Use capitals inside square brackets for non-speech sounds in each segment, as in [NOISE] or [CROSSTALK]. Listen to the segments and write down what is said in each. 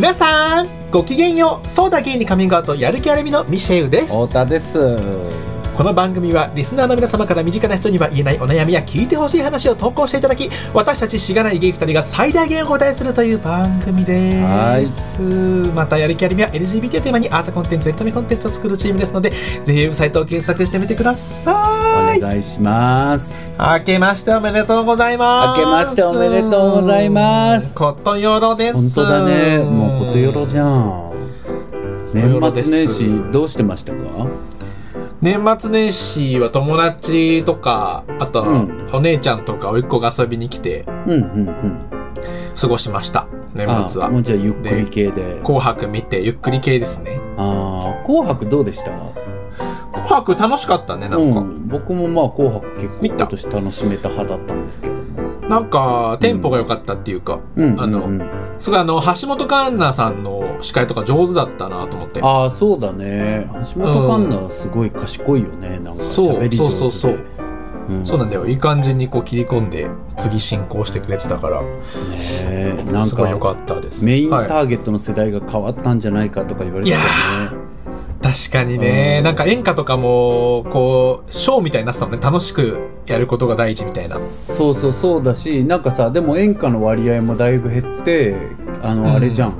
皆さんごきげんよう。ソーダゲイにカミングアウトやる気あるみのミシェウです。太田です。この番組はリスナーの皆様から身近な人には言えないお悩みや聞いてほしい話を投稿していただき私たちしがないゲイ2人が最大限お答えするという番組です。またやる気ありみは LGBT をテーマにアートコンテンツエンタメコンテンツを作るチームですのでぜひウェブサイトを検索してみてくださいお願いします明けましておめでとうございます明けましておめでとうございますことよろです本当だねもうことよろじゃん年末年始どうしてましたか年末年始は友達とかあとうん。お姉ちゃんとか甥っ子が遊びに来てうんうんうん。過ごしました年末は。あもうじゃあゆっくり系で。紅白見てゆっくり系ですね。ああ紅白どうでした？紅白楽しかったねなんか、うん、僕もまあ紅白結構今年楽しめた派だったんですけども。なんかテンポが良かったっていうか、うんあのうん。うんすごいあの橋本環奈さんの司会とか上手だったなと思って。ああそうだね。橋本環奈すごい賢いよね。なんかそう喋り上手で。そうそうそうう。ん。そうなんだよ。いい感じにこう切り込んで次進行してくれてたから。ねえ。なんすごい良かかったです。メインタはい。ーゲットの世代が変わったんじゃないかとか言われてたよね、確かにね、うん。なんか演歌とかもこうショーみたいになってたもんね楽しくやることが第一みたいな。そうそうそうだしなんかさでも演歌の割合もだいぶ減ってあの、うん。あれじゃん。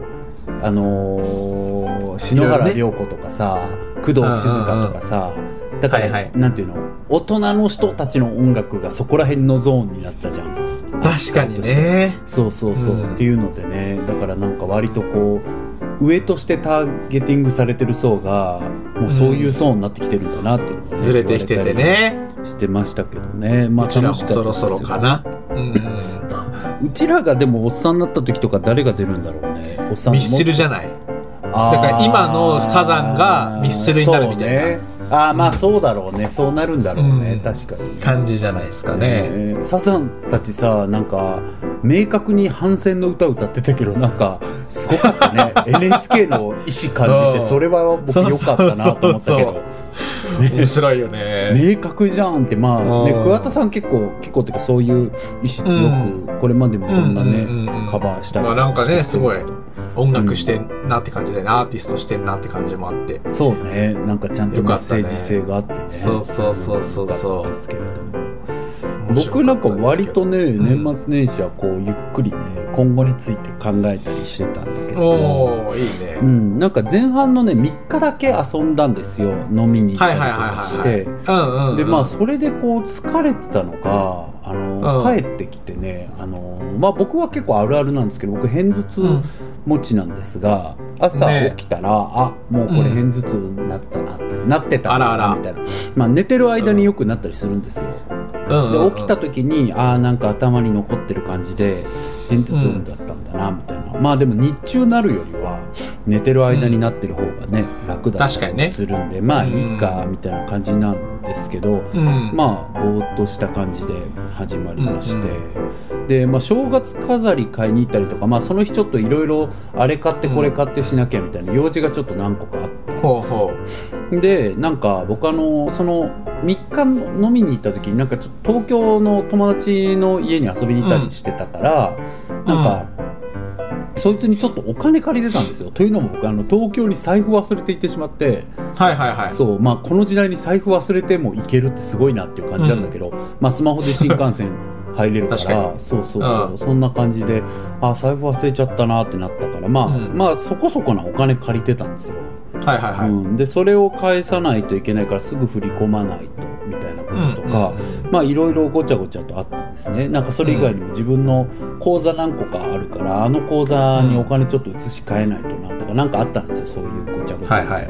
あのー篠原涼子とかさ工藤静香とかさ、だから、はいはい。なんていうの？大人の人たちの音楽がそこら辺のゾーンになったじゃん。確かにね。そうそうそう、うん。っていうのでね。だからなんか割とこう上としてターゲティングされてる層がもうそういう層になってきてるんだなっていうのがね、ずれてきててね。してましたけどね。まあ楽しかったそろそろかな。うん。うちらがでもおっさんになった時とか誰が出るんだろうね。おっさんミスチルじゃない。だだから今のサザンがミスチルになるみたいな。ね、ああまあそうだろうね。そうなるんだろうね、うん。確かに。感じじゃないですかね。ねサザンたちさなんか明確に反戦の歌歌ってたけどなんかすごかったね。[LAUGHS] NHK の意思感じうん。てそれは僕良かったなと思ったけど。面白いよね。明確じゃんってまあねうん。桑田さん結構結構っていうかそういう意志強くこれまでもいろんなねカバーしたり。まあなんかねすごい音楽してんなって感じでねアーティストしてんなって感じもあって。そうね。なんかちゃんとメッセージ性があってね。そうそうそうそうそう僕なんか割とね、ん。年末年始はこうゆっくりね今後について考えたりしてたんだけど。おおいいね。うん、なんか前半のね3日だけ遊んだんですよ飲みに行ったりとかして。うんうんうん。でまあそれでこう疲れてたのかあの、うん。帰ってきてねあの、まあ、僕は結構あるあるなんですけど僕片頭痛うん。持ちなんですが、朝ね起きたら、あもうこれ片頭痛になったなって、なってたん。だあらあら。なみたいな、まあ、寝てる間によくなったりするんですよ、うんうんうんで起きた時にああなんか頭に残ってる感じで片頭痛だった。だなみたいな、まあでも日中なるよりは寝てる間になってる方がね、楽だったり確かにね。するんで、まあいいかみたいな感じなんですけど、うん。まあぼーっとした感じで始まりまして、で、まあ、正月飾り買いに行ったりとか、まあ、その日ちょっといろいろあれ買ってこれ買ってしなきゃみたいな用事がちょっと何個かあったんです。よほうほう。でなんか僕あのその3日飲みに行った時になんかちょっと東京の友達の家に遊びに行ったりしてたから、なんか、そいつにちょっとお金借りてたんですよ。というのも僕あの東京に財布忘れていってしまって。はいはいはい。そう。まあこの時代に財布忘れても行けるってすごいなっていう感じなんだけど、まあスマホで新幹線入れるから。そうそうそう、うん。そんな感じであ財布忘れちゃったなってなったから。まあ、うん。まあそこそこなお金借りてたんですよはいはいはい。うん、でそれを返さないといけないからすぐ振り込まないとみたいなこととか、まあいろいろごちゃごちゃとあったんですね。なんかそれ以外にも自分の口座何個かあるからあの口座にお金ちょっと移し替えないとなとかなんかあったんですよそういうごちゃごちゃ。はいはい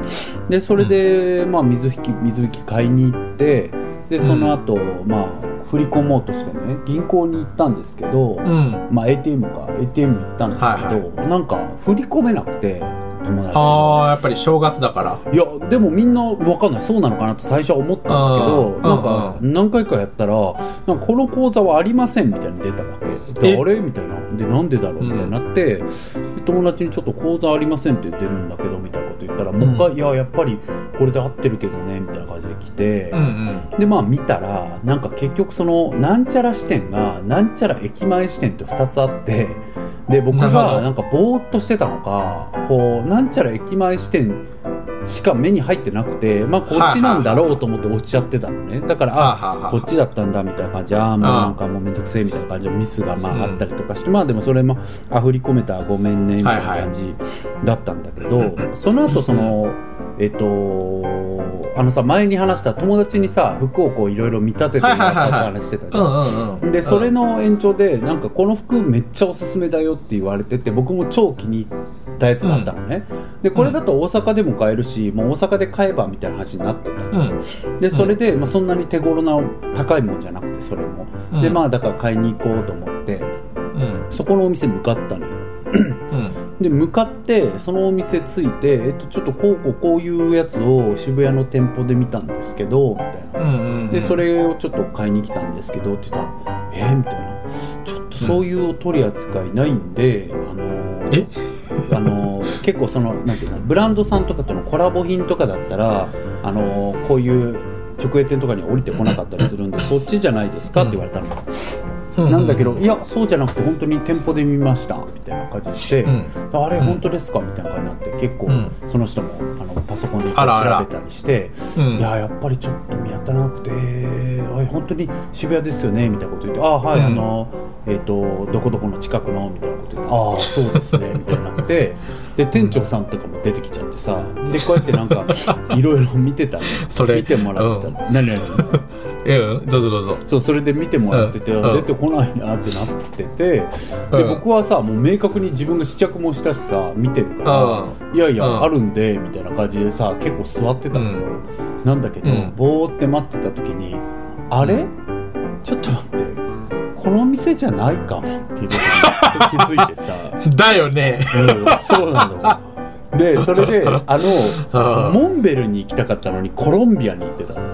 でそれで、まあ、水引き水引き買いに行ってでその後、まあ振り込もうとしてね銀行に行ったんですけど、うん。まあ ATM か ATM に行ったんですけど、なんか振り込めなくて友達。にああやっぱり正月だから。いやでもみんな分かんない。そうなのかなと最初は思ったんだけどなんか何回かやったらなんかこの口座はありませんみたいに出たわけ。でえ？あれ？みたいな。でなんでだろう？みたいになって、で友達にちょっと口座ありませんって出るんだけどみたいなこと言ったらもう一回、いややっぱりこれで合ってるけどねみたい来て、うんうん。でまあ見たらなんか結局そのなんちゃら支店がなんちゃら駅前支店って2つあってで僕がなんかぼーっとしてたのかこうなんちゃら駅前支店しか目に入ってなくてまあこっちなんだろうと思って押しちゃってたのね。だからあこっちだったんだみたいな感じああもうなんかもうめんどくせえみたいな感じのミスがまうん。ああったりとかして、まあでもそれもあ振り込めたごめんねみたいな感じだったんだけど、その後そのえっとあのさ前に話した友達にさ服をこういろいろ見立ててもらったって話してたじゃん。うんうんうん。でそれの延長でなんかこの服めっちゃおすすめだよって言われてて僕も超気に入ったやつがあったのね、でこれだと大阪でも買えるしもう大阪で買えばみたいな話になってた。うん。でそれで、まあ、そんなに手頃な高いもんじゃなくてそれも、うん。でまあだから買いに行こうと思ってうん。そこのお店向かったのよ。うんで向かってそのお店着いて、えっと、ちょっとこうこうこういうやつを渋谷の店舗で見たんですけどみたいな。うんうんでそれをちょっと買いに来たんですけどって言ったら「えーみたいな「ちょっとそういう取り扱いないんで、あのー [LAUGHS] あのー結構そのなんていうのブランドさんとかとのコラボ品とかだったら、あのーこういう直営店とかには降りてこなかったりするんでそっちじゃないですか？って言われたの、うんなんだけどいやそうじゃなくて本当に店舗で見ましたみたいな感じで、うん。あれうん。本当ですか？みたいな感じになって結構うん。その人もあのパソコンで調べたりして。うんいややっぱりちょっと見当たらなくて「あ本当に渋谷ですよね」みたいなこと言って「あはい、うん。あのえっ、とどこどこの近くの」みたいなこと言って「ああそうですね」みたいになって [LAUGHS] で店長さんとかも出てきちゃってさでこうやってなんかいろいろ見てた。のそれ。見てもらってた。の、何何えうんどうぞどうぞ。そうそれで見てもらってて、うん。出てこないなってなってて、でうん。僕はさもう明確に自分が試着もしたしさ見てるから、いやいや、うん。あるんでみたいな感じでさ結構座ってたのよ、なんだけど、うん。ぼーって待ってた時にあれ、ちょっと待って。この店じゃないかもっていうことに気づいてさ、[LAUGHS] だよね。うん、そうなのでそれであの [LAUGHS] うんモンベルに行きたかったのにコロンビアに行ってたのね。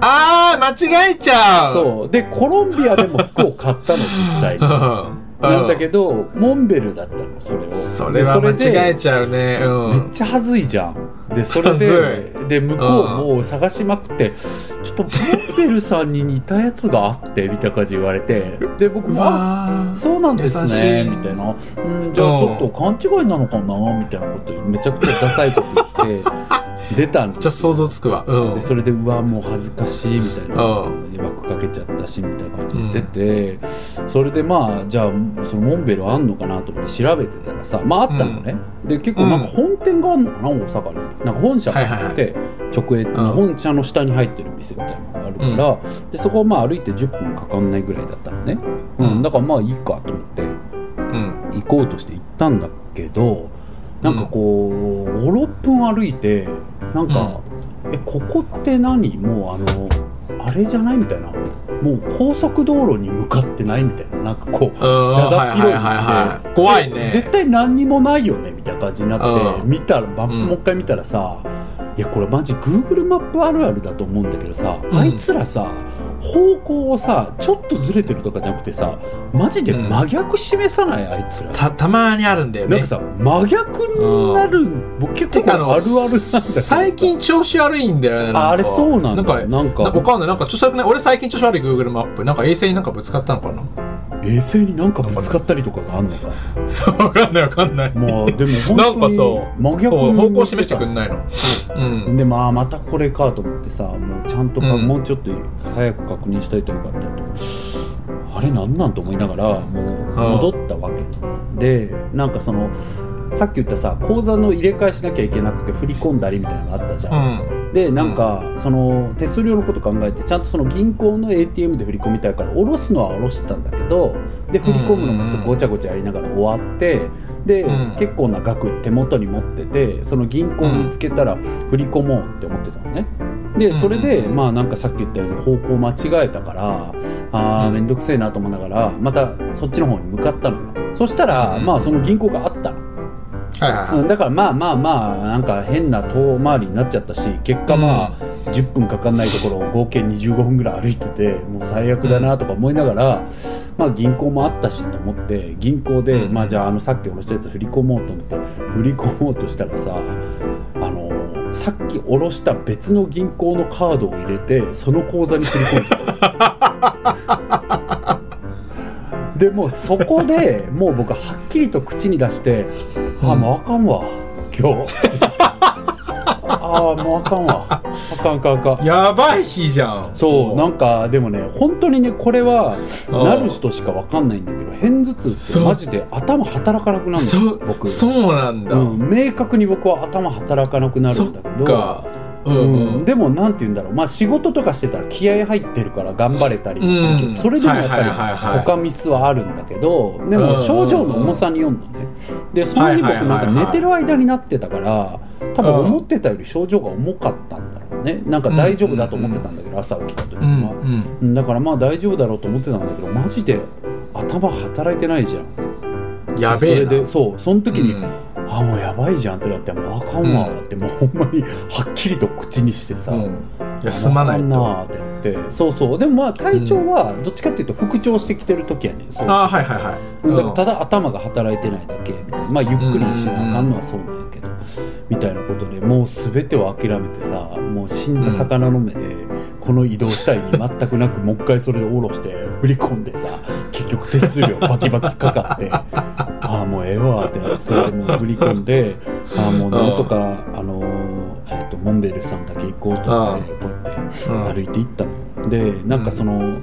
あー間違えちゃう。そう。でコロンビアでも服を買ったの実際に [LAUGHS] なんだけどモンベルだったのそれを。それは間違えちゃうね。うめっんちゃ恥ずいじゃん。でそれ恥でずで向こうも探しまくってちょっとモンベルさんに似たやつがあってみたいな感じで言われて。で僕うもあわそうなんですね。みたいな。うんじゃあちょっと勘違いなのかなみたいなことめちゃくちゃダサいこと言って [LAUGHS] 出たんじゃあ想像つくわ。うん。でそれでうわもう恥ずかしいみたいな。う枠かけちゃったしみたいな感じで出て、それでまあじゃあそのモンベルあんのかなと思って調べてたらさまああったのね、で結構なんか本店があるのかな大阪に。なんか本社があって、直営の本社の下に入ってる店みたいなのがあるから、でそこはまあ歩いて10分かかんないぐらいだったのね、うん。うん。だからまあいいかと思ってうん。行こうとして行ったんだけどなんかこう56分歩いてなんか、えここって何？もうあのあれじゃない？みたいな。もう高速道路に向かってない？みたいな。なんかこううん。だだっ広い道で、怖いね。絶対何にもないよね？みたいな感じになってうん。見たらマップうん。もう一回見たらさ、いやこれマジ Google マップあるあるだと思うんだけどさ、うん。あいつらさ方向をさちょっとずれてるとかじゃなくてさマジで真逆示さないあいつら、たたまにあるんだよね。なんかさ真逆になる、僕結構あるあるなんだ最近調子悪いんだよねああれそうなんだ。なんかなんか。わかんない。なんか調子悪くない俺最近調子悪い Google マップ。なんか衛星になんかぶつかったのかな？衛星になんかぶつかったりとかがあんのか。わかんないわかんない。まあでもなんかそう。真逆方向示してくんないの。うん。でまあまたこれかと思ってさもうちゃんとか、うん。もうちょっと早く確認しといたらよかったと。あれなんなんと思いながらもう戻ったわけ。でなんかそのさっき言ったさ口座の入れ替えしなきゃいけなくて振り込んだりみたいなのがあったじゃん、うん。でなんか、その手数料のこと考えてちゃんとその銀行の ATM で振り込みたいから下ろすのは下ろしたんだけどで振り込むのもすごいごちゃごちゃやりながら終わってで、うん。結構な額手元に持っててその銀行を見つけたら振り込もうって思ってたのね。でそれで、うん。まあなんかさっき言ったように方向間違えたからあ面倒くせえなと思いながらまたそっちの方に向かったのよ。そしたら、うんまあその銀行があったの。はいはいだからまあまあまあなんか変な遠回りになっちゃったし結果まあ10分かかんないところを合計25分ぐらい歩いててもう最悪だなとか思いながら、まあ銀行もあったしと思って銀行で、うんまあじゃああのさっき下ろしたやつ振り込もうと思って振り込もうとしたらささっき下ろした別の銀行のカードを入れてその口座に振り込んでた。[LAUGHS] でもうそこでもう僕はっきりと口に出して「あもうあかんわ今日ああもうあかんわ。あかんあかんあかん。やばい日じゃん。そうなんかでもね本当にねこれはなる人しかわかんないんだけど片頭痛ってマジで頭働かなくなるそう。の僕。そうなんだ、うん、明確に僕は頭働かなくなるんだけどそっかうんでもなんて言うんだろう。まあ仕事とかしてたら気合入ってるから頑張れたりもするけど、うん。それでもやっぱり他ミスはあるんだけどでも症状の重さによるのね。でその日僕なんか寝てる間になってたから多分思ってたより症状が重かったんだろうね。なんか大丈夫だと思ってたんだけど朝起きた時うんうん。だからまあ大丈夫だろうと思ってたんだけどマジで頭働いてないじゃんうん。やべえな。それでそう。その時に、うんあもうやばいじゃんってなってもうあかんわって、もうほんまにはっきりと口にしてさ、うん休まないと。なーってなって。そうそう。でもまあ体調はどっちかっていうと復調してきてる時やねんそう。ああはいはいはい。うん。だからただ頭が働いてないだけみたいな。まあゆっくりしなあかんのはそうなんやけど、みたいなことでもう全てを諦めてさもう死んだ魚の目でこの移動した意味全くなく [LAUGHS] もう一回それで下ろして振り込んでさ結局手数料バキバキかかってああもうええわってなってそれでもう振り込んでああもうなんとかあのーえっとモンベルさんだけ行こうと思ってこうやって。うん歩いて行ったのよでなんかその、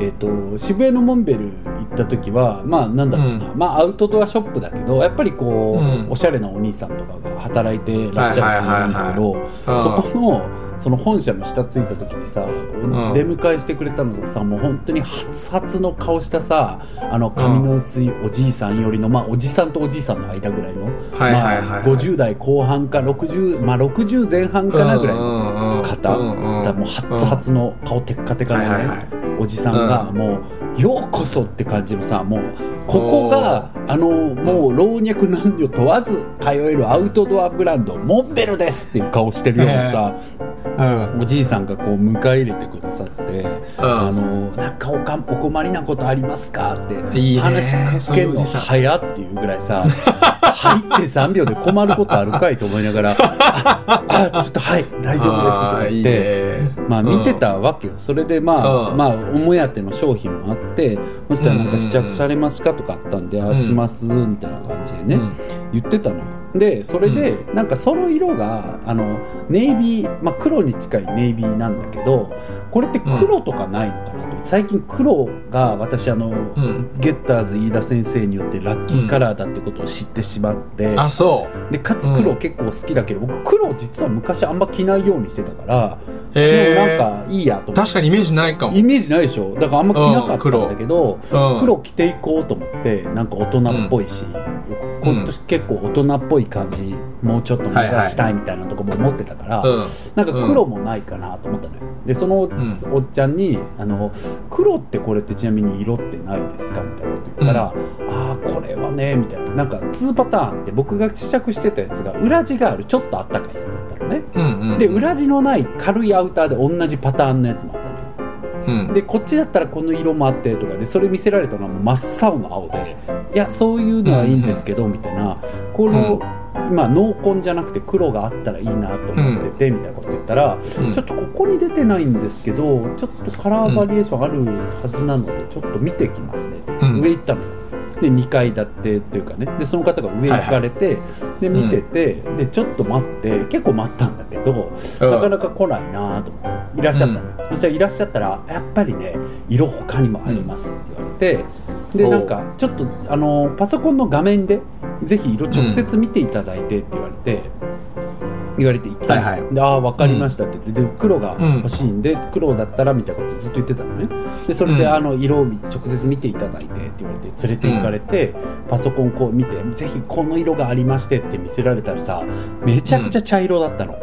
えー、と渋谷のモンベル行った時はまあなんだろうな、うまあアウトドアショップだけどやっぱりこう、うん。おしゃれなお兄さんとかが働いてらっしゃる感じなんだけど、はいそこのその本社の下着いた時にさ、ん。出迎えしてくれたのがさもう本当に発々の顔したさあの髪の薄いおじいさんよりの、まあおじさんとおじいさんの間ぐらいの、まあ、50代後半か60まあ60前半かなぐらいのの方、だからもうハッツハツの顔テッカテカのね、はいはいはいおじさんがもう「ようこそ」って感じのさもうここがあのもう老若男女問わず通えるアウトドアブランドモンベルですっていう顔してるようなさうん。おじいさんがこう迎え入れてくださって「あのなんかおかお困りなことありますか?」っていいね。話しかけるの早っていうぐらいさ入って3秒で困ることあるかいと思いながら「[LAUGHS] ああちょっとはい大丈夫です」とかあーいい言って。ね。まあ見てたわけよ、それでまあ、うん。まあお目当ての商品もあってそしたらなんか試着されますかとかあったんで、あしますみたいな感じでね、うん。言ってたのよ。でそれで、なんかその色があのネイビー、まあ、黒に近いネイビーなんだけどこれって黒とかないのかな？と、最近黒が私あの、ん。ゲッターズ飯田先生によってラッキーカラーだってことを知ってしまって、あそう。でかつ黒結構好きだけど、僕黒実は昔あんま着ないようにしてたからもなんかいいやと確かにイメージないかも。イメージないでしょ。だからあんま着なかったんだけど、うん。黒。着ていこうと思ってなんか大人っぽいし、今年結構大人っぽい感じもうちょっと目指したいみたいなとこも思ってたから、うん。なんか黒もないかなと思ったのよ。でそのお,、っちゃんにあの「黒ってこれってちなみに色ってないですか?」みたいなこと言ったら「ああこれはね」みたいな。なんか2パターンって僕が試着してたやつが裏地があるちょっとあったかいやつだったのね、で裏地のない軽いアウターで同じパターンのやつもあっうん。でこっちだったらこの色もあってとかでそれ見せられたのは真っ青の青でいやそういうのはいいんですけど、みたいな。この、まあ濃紺じゃなくて黒があったらいいなと思ってて、みたいなこと言ったら、うん。ちょっとここに出てないんですけどちょっとカラーバリエーションあるはずなのでちょっと見てきますね、うん。上行ったの。で2階建てっていうかね。でその方が上行かれて、で見てて、でちょっと待って結構待ったんだけど、なかなか来ないなと思っていらっしゃったの、そしたらいらっしゃったらやっぱりね色他にもありますって言われて、でおう。なんかちょっとあのパソコンの画面でぜひ色直接見ていただいてって言われて、言われて行ったの、はいはい。でああ分かりましたって言ってで黒がうん。欲しいんで、黒だったらみたいなことずっと言ってたのね。でそれで、うん。あの色を直接見ていただいてって言われて連れて行かれて、パソコンこう見てぜひこの色がありましてって見せられたらさめちゃくちゃ茶色だったの、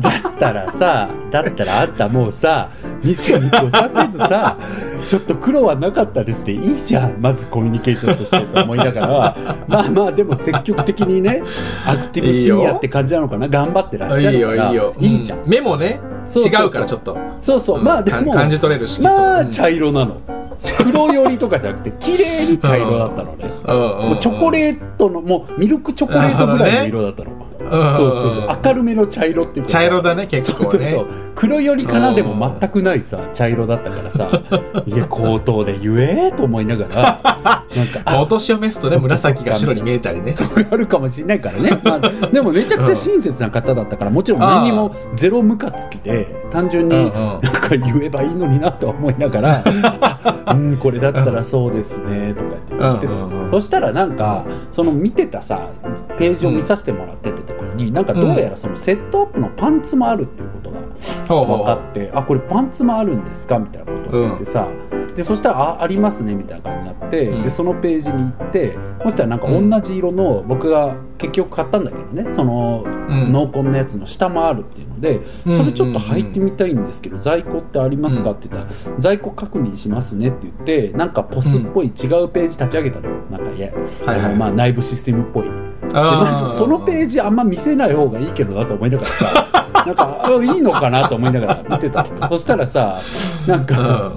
だったらさだったらあんたもうさ店に来させずさちょっと黒はなかったですっていいじゃん。まずコミュニケーションとしてと思いながら。まあまあでも積極的にねアクティブシニアって感じなのかな。頑張ってらっしゃるから。よいいよ。いいじゃん、う目もね。違うからちょっと。そうそう、うん。まあでもか感じ取れる色素。まあうん。茶色なの。黒寄りとかじゃなくて綺麗に茶色だったのね、うん。もうチョコレートのもうミルクチョコレートぐらいの色だったの、そうそうそう明るめの茶色っていうか茶色だね結構ね。そうそう黒よりかなでも全くないさ茶色だったからさ。[LAUGHS] いや口頭で言えと思いながら。なんかお年を召すとね紫が白に見えたりね。それあるかもしれないからね、まあ、でもめちゃくちゃ親切な方だったからもちろん何にもゼロムカつきで単純になんか言えばいいのになと思いながら「[LAUGHS] うんこれだったらそうですね」とか言って言ってた。そしたらなんかその見てたさページを見させてもらってたところに、なんかどうやらそのセットアップのパンツもあるっていうことが分かって、あこれパンツもあるんですか？みたいなことを言ってさ、でそしたらあ「ありますね」みたいな感じになって、でそのページに行ってそしたらなんか同じ色の、僕が結局買ったんだけどねその濃紺のやつの下もあるっていうので、それちょっと履いてみたいんですけど、在庫ってありますか？って言ったら「在庫確認しますね」って言ってなんかポスっぽい違うページ立ち上げたのよなんかいや、はい。はい、まあ内部システムっぽい。でまずそのページあんま見せない方がいいけどなと思いながらさ [LAUGHS] なんかいいのかなと思いながら見てたの。よそしたらさなんか、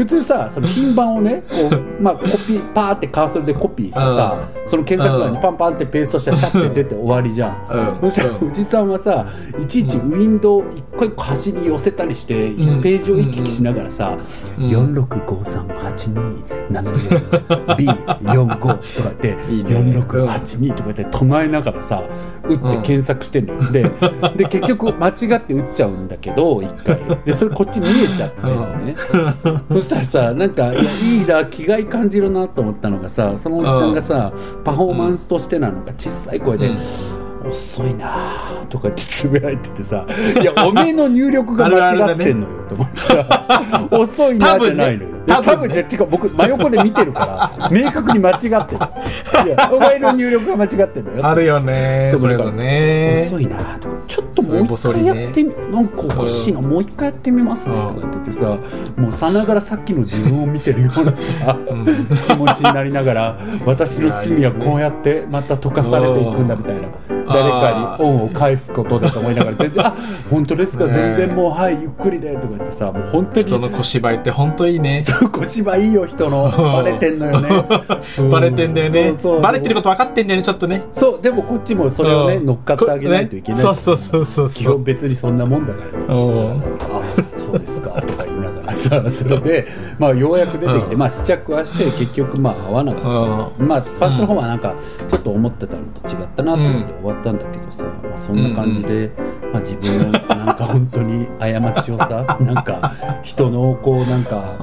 普通さその品番をねこう、まあ、コピーパーってカーソルでコピーしてさその検索欄にパンパンってペーストしてシャッて出て終わりじゃん、そしたらおじさんはさいちいちウィンドウ1こ一個端に寄せたりして1ページを行き来しながらさ、うん、4653827B45 [LAUGHS] とかって4682とかって唱えながらさ打って検索してんのよ、うん、でで結局間違って打っちゃうんだけど一回。でそれこっち見えちゃってんのね、うん、そしたらさなんかいいな気概感じるなと思ったのがさそのおっちゃんがさパフォーマンスとしてなのか小さい声で「遅いな。とかってつぶやいててさ。いやおめえの入力が間違ってんのよと思ってさ。遅いなじゃないのよ。多分じゃてか僕真横で見てるから明確に間違ってるいやお前の入力が間違ってるのよあるよね。それがね。遅いなとか。ちょっともう一回やってみ、ね、なんかおかしいな、もう一回やってみますね。とか言っててさ。もうさながらさっきの自分を見てるようなさ、気持ちになりながら私の罪はこうやってまた溶かされていくんだみたいな誰かに恩を返すことだと思いながら全然「あ本当ですか、全然もうはいゆっくりで」とか言ってさもう本当に人の小芝居って本当いいね。小芝居いいよ人の。バレてんのよね。[LAUGHS] バレてんだよね。バレてること分かってんだよねちょっとね。そうでもこっちもそれをね乗っかってあげないといけない、そうそうそうそう基本別にそんなもんだから。ねあそうですかそれでまあようやく出てきてまあ試着はして結局まあ合わなかった。まあパンツの方はなんかちょっと思ってたのと違ったなと思って終わったんだけどさ、まあ、そんな感じで、まあ、自分のなんか本当に過ちをさ [LAUGHS] なんか人のこうなんか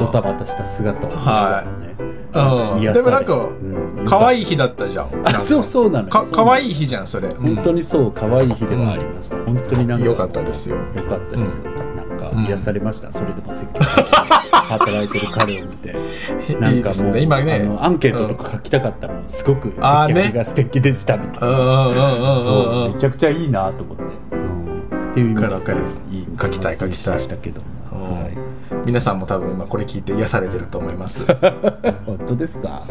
ドタバタした姿を見たね、はい、でもなんか、可愛い日だったじゃん。あそうそうなのか可愛い日じゃんそれ。本当にそう可愛い日ではありました、うん、本当になんかよかったですよ。よかったです、うんか癒されました、うん、それでも積極的に働いてる彼を見て。[LAUGHS] なんかもう、ね、今ねアンケートとか書きたかったの。すごく接客が素敵でしたみたいな、そうめちゃくちゃいいなと思って、うん、っていう意味でいい書きたい書きたい。したけど、はい、皆さんも多分今これ聞いて癒されてると思います。[LAUGHS] 本当ですか、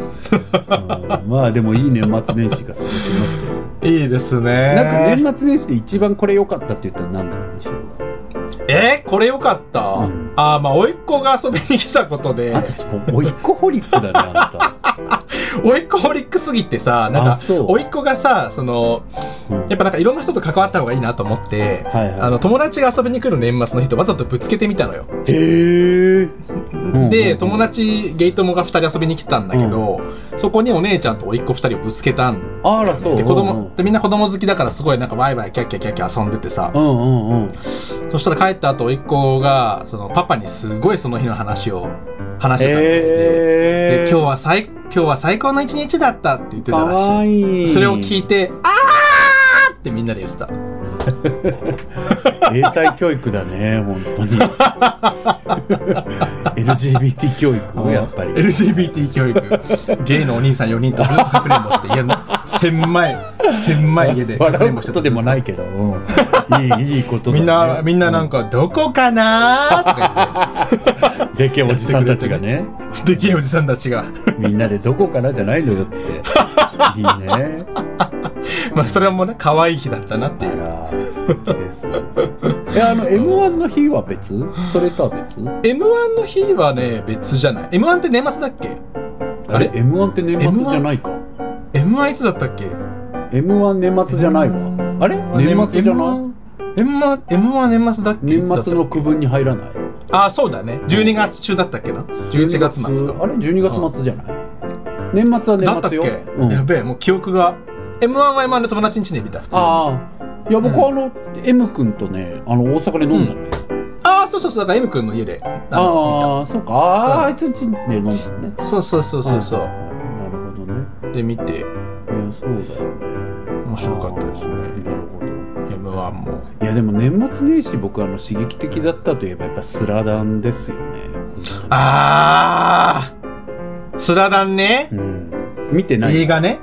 うん、まあでもいい年末年始が過ごせましたよ。いいですね。なんか年末年始で一番これ良かったって言ったら何なんでしょう？え？ー、これよかった、うん、ああまあ甥っ子が遊びに来たことで。私も甥っ子ホリックだねあなた。[LAUGHS] 甥っ子ホリックすぎてさなんか甥っ子がさその、うん、やっぱなんかいろんな人と関わった方がいいなと思って、はいはい、あの友達が遊びに来る年末の人わざとぶつけてみたのよ。へえで、友達ゲイ友が2人遊びに来たんだけど、うん、そこにお姉ちゃんと甥っ子2人をぶつけたん。あらそう。で子供、でみんな子供好きだからすごいなんかワイワイキャッキャキャッキャ遊んでてさ、うんうんうん、そしたら帰った後甥っ子がそのパパにすごいその日の話を話してたみたいで。で今日は最今日は最高の一日だったって言ってたらしい。それを聞いて「あー!」ってみんなで言ってた [LAUGHS] 英才教育だね本当に。[LAUGHS] LGBT 教育やっぱり。LGBT 教育。ゲイのお兄さん4人とずっとかくれんぼして家の狭い狭い家で笑うことでもないけど、うん、いいいいことだ、ね、みんなみんななんか、どこかなとか言って。[LAUGHS] でけえおじさんたちがね。でけえおじさんたちが。みんなでどこからじゃないのよっつって。いいね [LAUGHS] まあそれはもうね可愛い日だったなっていう。素敵ですえあの M1 の日は別？それとは別？M1 の日はね別じゃない。M1 って年末だっけ？あれ？M1 って年末じゃないか。M1 いつだったっけ？M1 年末じゃないわ。あれ？年末じゃない？M1, M1 年末だっけ？年末の区分に入らない。ああそうだね。12月中だったっけな？11月末か。あれ？12月末じゃない、年末は年末よ。だったっけ、うん。やべえもう記憶が M1 は M1 で友達ん家に見た普通に。ああいや僕はあの、M 君とねあの大阪で飲んだのよ、ああそうそうそう。だから M 君の家であのああそうか。ああ、うん。あいつんちで飲んだのね。そうそうそうそうそう、なるほどね。で見て。いやそうだよね。面白かったですね。なるほど M1 も。いやでも年末年始僕あの刺激的だったといえばやっぱスラダンですよね。ああスラダンね。うん。見てない映画ね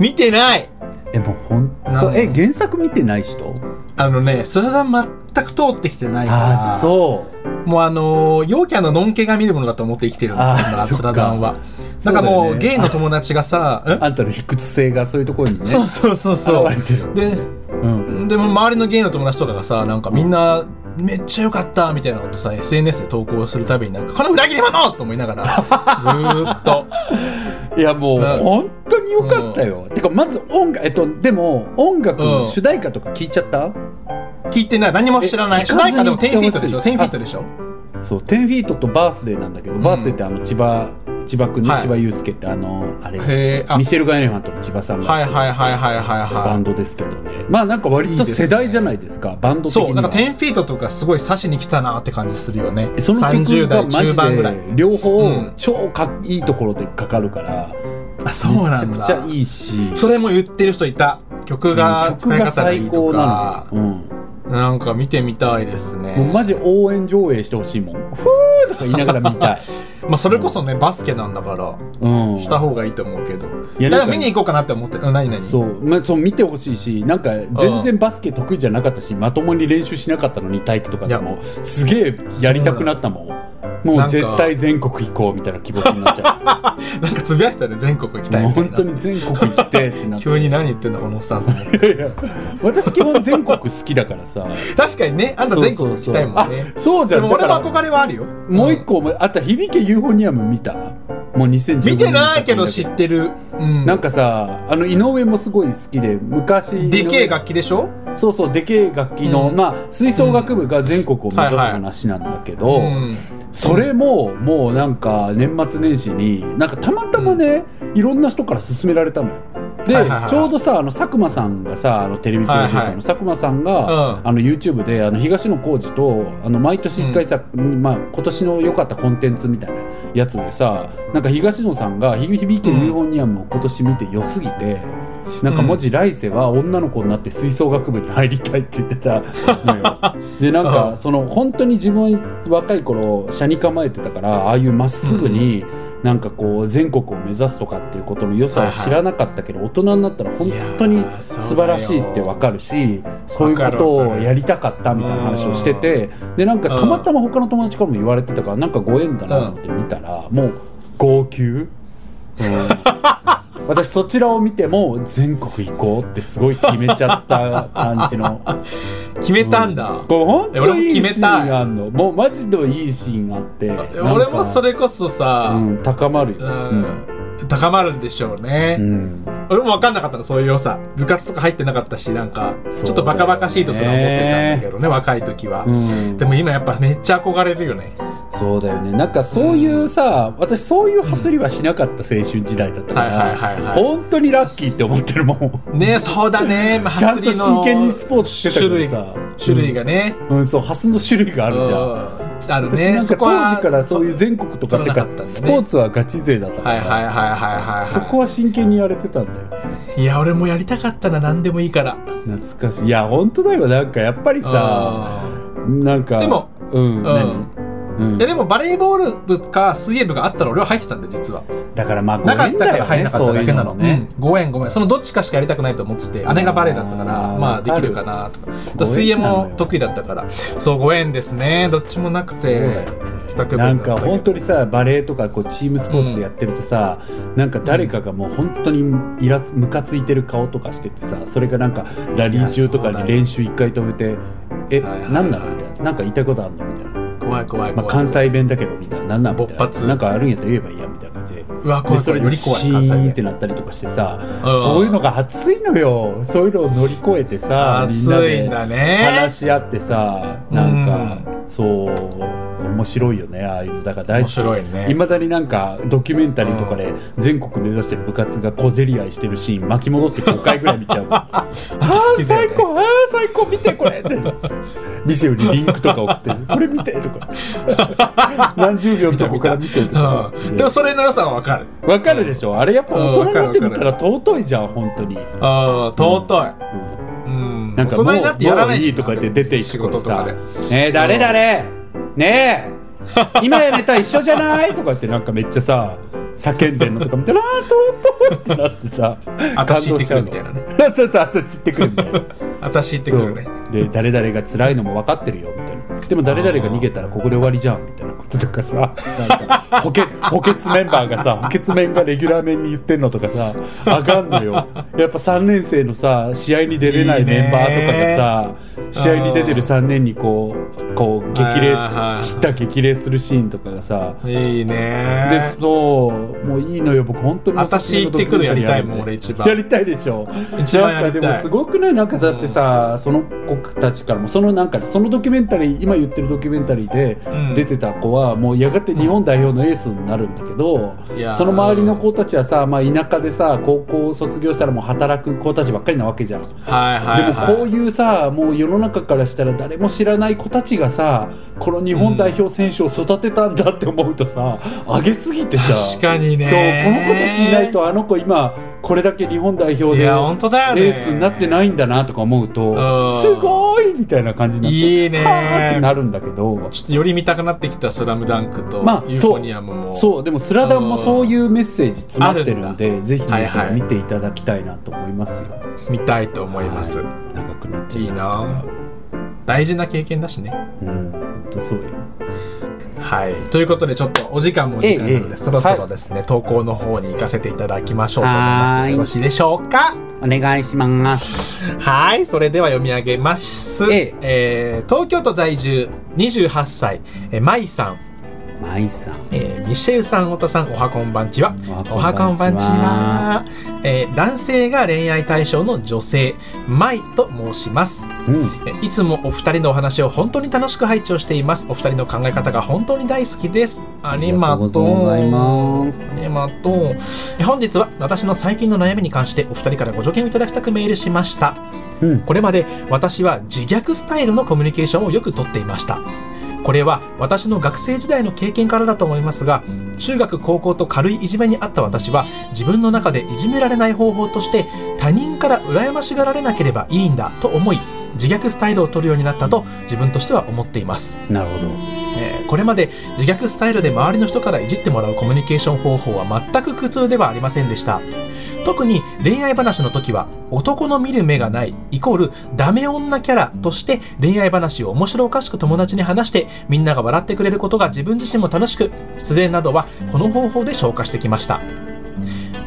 見てない。えもうほんとえ原作見てない人？あのねスラダン全く通ってきてないから。ああそう。もうあのー陽キャののんけが見るものだと思って生きてるんですよあースラダンは。そうんかもうゲイの友達がさんあんたの卑屈性がそういうところにねそうそうそうそう。でうん。でも周りのゲイの友達とかがさなんかみんなめっちゃ良かったみたいなことさ SNS で投稿するたびになんかこの裏切り者！と思いながらずーっと。[LAUGHS] いやもううん本当によかったよ、てかまず音楽えっとでも音楽うん。主題歌とか聞いちゃった、聞いてない。何も知らなえい主題歌でも10聞かずにフィートでしょ？10フィートでしょ？そう10フィートとバースデーなんだけど、うん。バースデーってあの千葉千葉君ね、はい。千葉祐介ってあのあれミシェルガン・エレファントの千葉さんが、はいはいはいはいはいはバンドですけどね。まあなんか割と世代じゃないですかバンドそうなんか10フィートとかすごい刺しに来たなって感じするよね。その曲30代がマ中盤ぐらい。ジで両方うん超かいいところでかかるから、あそうなんだ。めちゃくちゃいいし。それも言ってる人いた。曲が使い方がいいとか。曲が最高なん、なんか見てみたいですね。もうマジ応援上映してほしいもん。ふーとか言いながら見たい、[LAUGHS] まあそれこそねバスケなんだからうん、した方がいいと思うけど。いやなんか見に行こうかなって思ってうん何何？そう,、まあ、そう見てほしいしなんか全然バスケ得意じゃなかったしまともに練習しなかったのに体育とかでもすげえやりたくなったもんもう絶対全国行こうみたいな気持ちになっちゃ [LAUGHS] なんかつぶやいてたね全国行きたいみたいな。本当に全国行きてえってなって。急に何言ってんだこのおっさんと思って。私基本全国好きだからさ。確かにねあんた全国行きたいもんね。そうじゃん。でも俺もだから憧れはあるよ。もう一個もあった響けユーフォニアム見た？もう2010見てないけど知ってる。うん。なんかさあの井上もすごい好きで昔。でけえ楽器でしょ？そうそうでけえ楽器の、うん。まあ吹奏楽部が全国を目指す話なんだけど、うんそれももうなんか年末年始になんかたまたまね、いろんな人から勧められたのよ。で、はいはいはいちょうどさあの佐久間さんがさあのテレビプロデューサーの佐久間さんが、うん。あの YouTube であの東野幸治とあの毎年1回さ、まあ、今年の良かったコンテンツみたいなやつでさなんか東野さんが「ひ響けユーフォニアム」を今年見て良すぎて。なんか文字来世は女の子になって吹奏楽部に入りたいって言ってた。[LAUGHS] のよ。でなんかその本当に自分は若い頃車に構えてたからああいうまっすぐになんかこう全国を目指すとかっていうことの良さを知らなかったけど大人になったら本当に素晴らしいってわかるしそういうことをやりたかったみたいな話をしててでなんかたまたま他の友達からも言われてたからなんかご縁だなって見たらもう号泣。うん [LAUGHS] 私そちらを見ても全国行こうってすごい決めちゃった感じの。[LAUGHS] 決めたんだ。これ本当にいいシーンあんの？もうマジでいいシーンあって。俺もそれこそさうん、高まるよ、うん。高まるんでしょうね。うん。うん俺も分かんなかったのそういう良さ部活とか入ってなかったしなんかちょっとバカバカしいとすら思ってたんだけどね若い時は。うん。でも今やっぱめっちゃ憧れるよねそうだよね。なんかそういうさ、私そういうハスりはしなかった青春時代だったから本当にラッキーって思ってるもん。ねそうだね、ま [LAUGHS] あちゃんと真剣にスポーツしてた種類けどさ。種類がね、うん、うんそうハスの種類があるじゃん。うん。ある私ねなんか当時からそういう全国とかってかスポーツはガチ勢だったから、はいはいはいはいはいそこは真剣にやれてたんだよいや俺もやりたかったな。何でもいいから。懐かしい。いや本当だよ。なんかやっぱりさあなんかでもうん、ん。何、うん。ーいやでもバレーボール部か水泳部があったら俺は入ってたんだよ実は。だからまあごなかったから入んねそういうなかっただけなの。うん。ご縁ごめん。そのどっちかしかやりたくないと思ってて姉がバレーだったからまあできるかなとか。水泳も得意だったから。そうご縁ですね。どっちもなくてなんか本当にさバレーとかこうチームスポーツでやってるとさ、なんか誰かがもう本当にイラつムカついてる顔とかしててさそれがなんかラリー中とかに練習一回止めて「えはいはいはい。何なの?」みたいな「なんか言いたいことあんの?」みたいな。怖い怖いまあ、怖い関西弁だけどみたいななんなんみたいな。んかあるんやったら言えばいいやみたいな。感じでうわ怖いでそれより怖い関西弁。ーンってなったりとかしてさうんそういうのが熱いのよ。そういうのを乗り越えてさみんな熱いんでだね話し合ってさなんかそう面白いよねああいうの。だから大白いね。いまだになんかドキュメンタリーとかで全国目指してる部活が小競り合いしてるシーン巻き戻して5回ぐらい見ちゃう [LAUGHS] ああ好きだよね。最高ああ最高見てこれ。ってミシェルにリンクとか送ってこれ見てとか。[LAUGHS] 何十秒のとこから見てとか。うん。でもそれの良さはわかる。わかるでしょ。あれやっぱ大人になってみたら尊いじゃん本当に、ああ尊い。うん。うん。なんかもう大人になってやらないとか言って出てい仕くとさ。事とかで「ねえ誰誰？ねえ。今やめた一緒じゃない?」とか言ってなんかめっちゃさ叫んでんのとか見たら「ああ尊い!」ってなってさ。私行ってくるみたいなね。ねそうそう私知ってくるみたいな。私行ってくるね。で誰々が辛いのも分かってるよみたいな。でも誰々が逃げたらここで終わりじゃんみたいなこととかさ。なんか補欠補欠メンバーがさ補欠メンがレギュラー面に言ってんのとかさあかんのよ。やっぱ3年生のさ試合に出れないメンバーとかがさ試合に出てる3年にこうこう激励す知った激励するシーンとかがさ。いいね。でそうもういいのよ。僕本当に私行ってくるやりたいもん俺一番。やりたいでしょ。一番やりたい。なんかでもすごくない？なんかだってさ、その子たちからもそのなんかそのドキュメンタリー今言ってるドキュメンタリーでうん。出てた子はもうやがて日本代表のエースになるんだけど、その周りの子たちはさ、まあ、田舎でさ高校を卒業したらもう働く子たちばっかりなわけじゃん。はいはいはい。でもこういうさもう世の中からしたら誰も知らない子たちがさこの日本代表選手を育てたんだって思うとさ上げすぎてさ。確かにね。そうこの子たちいないとあの子今これだけ日本代表でエいや本当だよね。ースになってないんだなとか思うとうん。すごいみたいな感じになっていいね。ってなるんだけど。ちょっとより見たくなってきた「スラムダンクとまあユーフォニアムも。そうでも「スラダン」もそういうメッセージ詰まってるんんでぜひぜひ見ていただきたいなと思いますよ、見たいと思います、はい。長くなっちゃいいいましたがな。大事な経験だしね。うん本当そうよはい。ということでちょっとお時間もお時間なので、ええええ。そろそろですね、投稿の方に行かせていただきましょうと思いまはい。すよろしいでしょうか？お願いしますはいそれでは読み上げます、ええ。ー東京都在住28歳えーまいさんマイさんえーミシェルさん、太田さん、おはこんばんちは。おはこんばんちはは。えー男性が恋愛対象の女性、マイと申します。うんえーいつもお二人のお話を本当に楽しく拝聴しています。お二人の考え方が本当に大好きです。ありがとう。ありがとうございますありがとう。えー本日は私の最近の悩みに関してお二人からご助言をいただきたくメールしました。うんこれまで私は自虐スタイルのコミュニケーションをよくとっていました。これは私の学生時代の経験からだと思いますが、中学高校と軽いいじめにあった私は自分の中でいじめられない方法として他人から羨ましがられなければいいんだと思い、自虐スタイルを取るようになったと自分としては思っています。なるほどえーこれまで自虐スタイルで周りの人からいじってもらうコミュニケーション方法は全く苦痛ではありませんでした特に恋愛話の時は男の見る目がないイコールダメ女キャラとして恋愛話を面白おかしく友達に話してみんなが笑ってくれることが自分自身も楽しく失恋などはこの方法で消化してきました。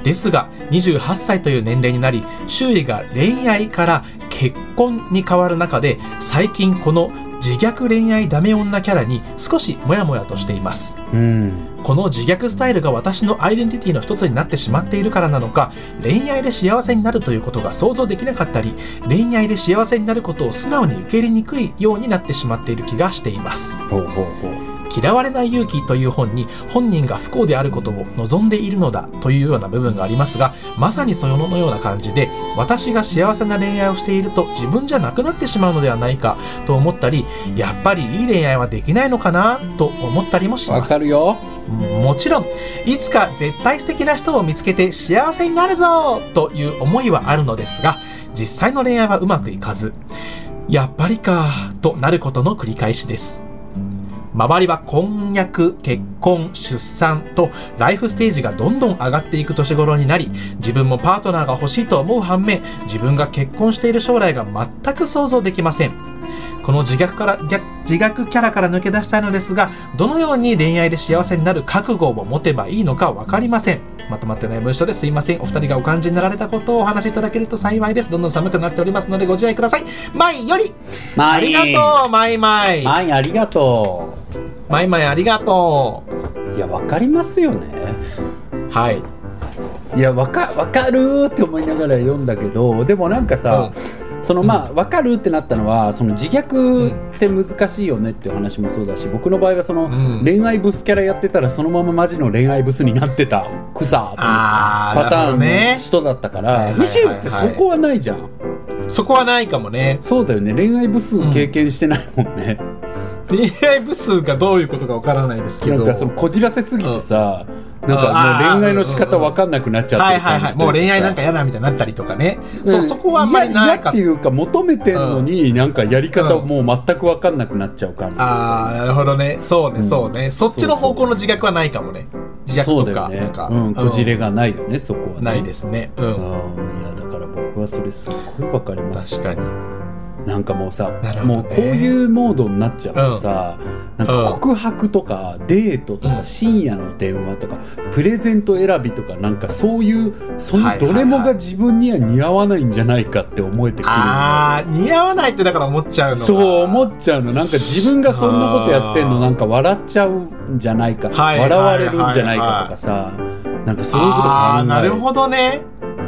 ですが28歳という年齢になり周囲が恋愛から結婚に変わる中で最近この自虐恋愛ダメ女キャラに少しモヤモヤとしています。うん。この自虐スタイルが私のアイデンティティの一つになってしまっているからなのか恋愛で幸せになるということが想像できなかったり恋愛で幸せになることを素直に受け入れにくいようになってしまっている気がしています。ほうほうほう嫌われない勇気という本に本人が不幸であることを望んでいるのだというような部分がありますがまさにそのような感じで私が幸せな恋愛をしていると自分じゃなくなってしまうのではないかと思ったりやっぱりいい恋愛はできないのかなと思ったりもしわます。かるよ。もちろんいつか絶対素敵な人を見つけて幸せになるぞという思いはあるのですが実際の恋愛はうまくいかずやっぱりかとなることの繰り返しです周りは婚約、結婚、出産とライフステージがどんどん上がっていく年頃になり、自分もパートナーが欲しいと思う反面、自分が結婚している将来が全く想像できません。この自虐から、自虐キャラから抜け出したいのですが、どのように恋愛で幸せになる覚悟を持てばいいのかわかりません。まとまってない文章ですいません。お二人がお感じになられたことをお話しいただけると幸いです。どんどん寒くなっておりますのでご自愛ください。マイよりマありがとう、マイマイ。マイありがとマイマイありがとう。ういやわかりますよねはいいやわかわかるって思いながら読んだけどでもなんかさ、うん、そのまあ、分かるってなったのはその自虐って難しいよねっていう話もそうだし僕の場合はその、恋愛ブスキャラやってたらそのままマジの恋愛ブスになってた草というパターンの人だったから、ミシェルってそこはないじゃん、そこはないかもね。そうだよね。恋愛ブス経験してないもんね、恋愛部数がどういうことかわからないですけど。なんかそのこじらせすぎてさ、うん、なんかもう恋愛の仕方わかんなくなっちゃってはいはいはい。もう恋愛なんか嫌だみたいになったりとかね、うん、そそこはあんまりないかっていうか求めてんのに、なんかやり方もう全くわかんなくなっちゃう感じ、ああなるほどね。そうね。そうね、そっちの方向の自覚はないか。もね自虐とか、ね、なんか、うん、こじれがないよねそこは、ね、ないですね。うん、いやだから僕はそれすごいわかります。確かになんかもうさ、ね、もうこういうモードになっちゃうとさ、うん、なんか告白とかデートとか深夜の電話とか、うん、プレゼント選びとかなんかそういうそのどれもが自分には似合わないんじゃないかって思えてくる、ああ似合わないってだから思っちゃうのそう思っちゃうの。なんか自分がそんなことやってんのなんか笑っちゃうんじゃないか、笑われるんじゃないかとかさ、なんかそういうこと考えなるほどね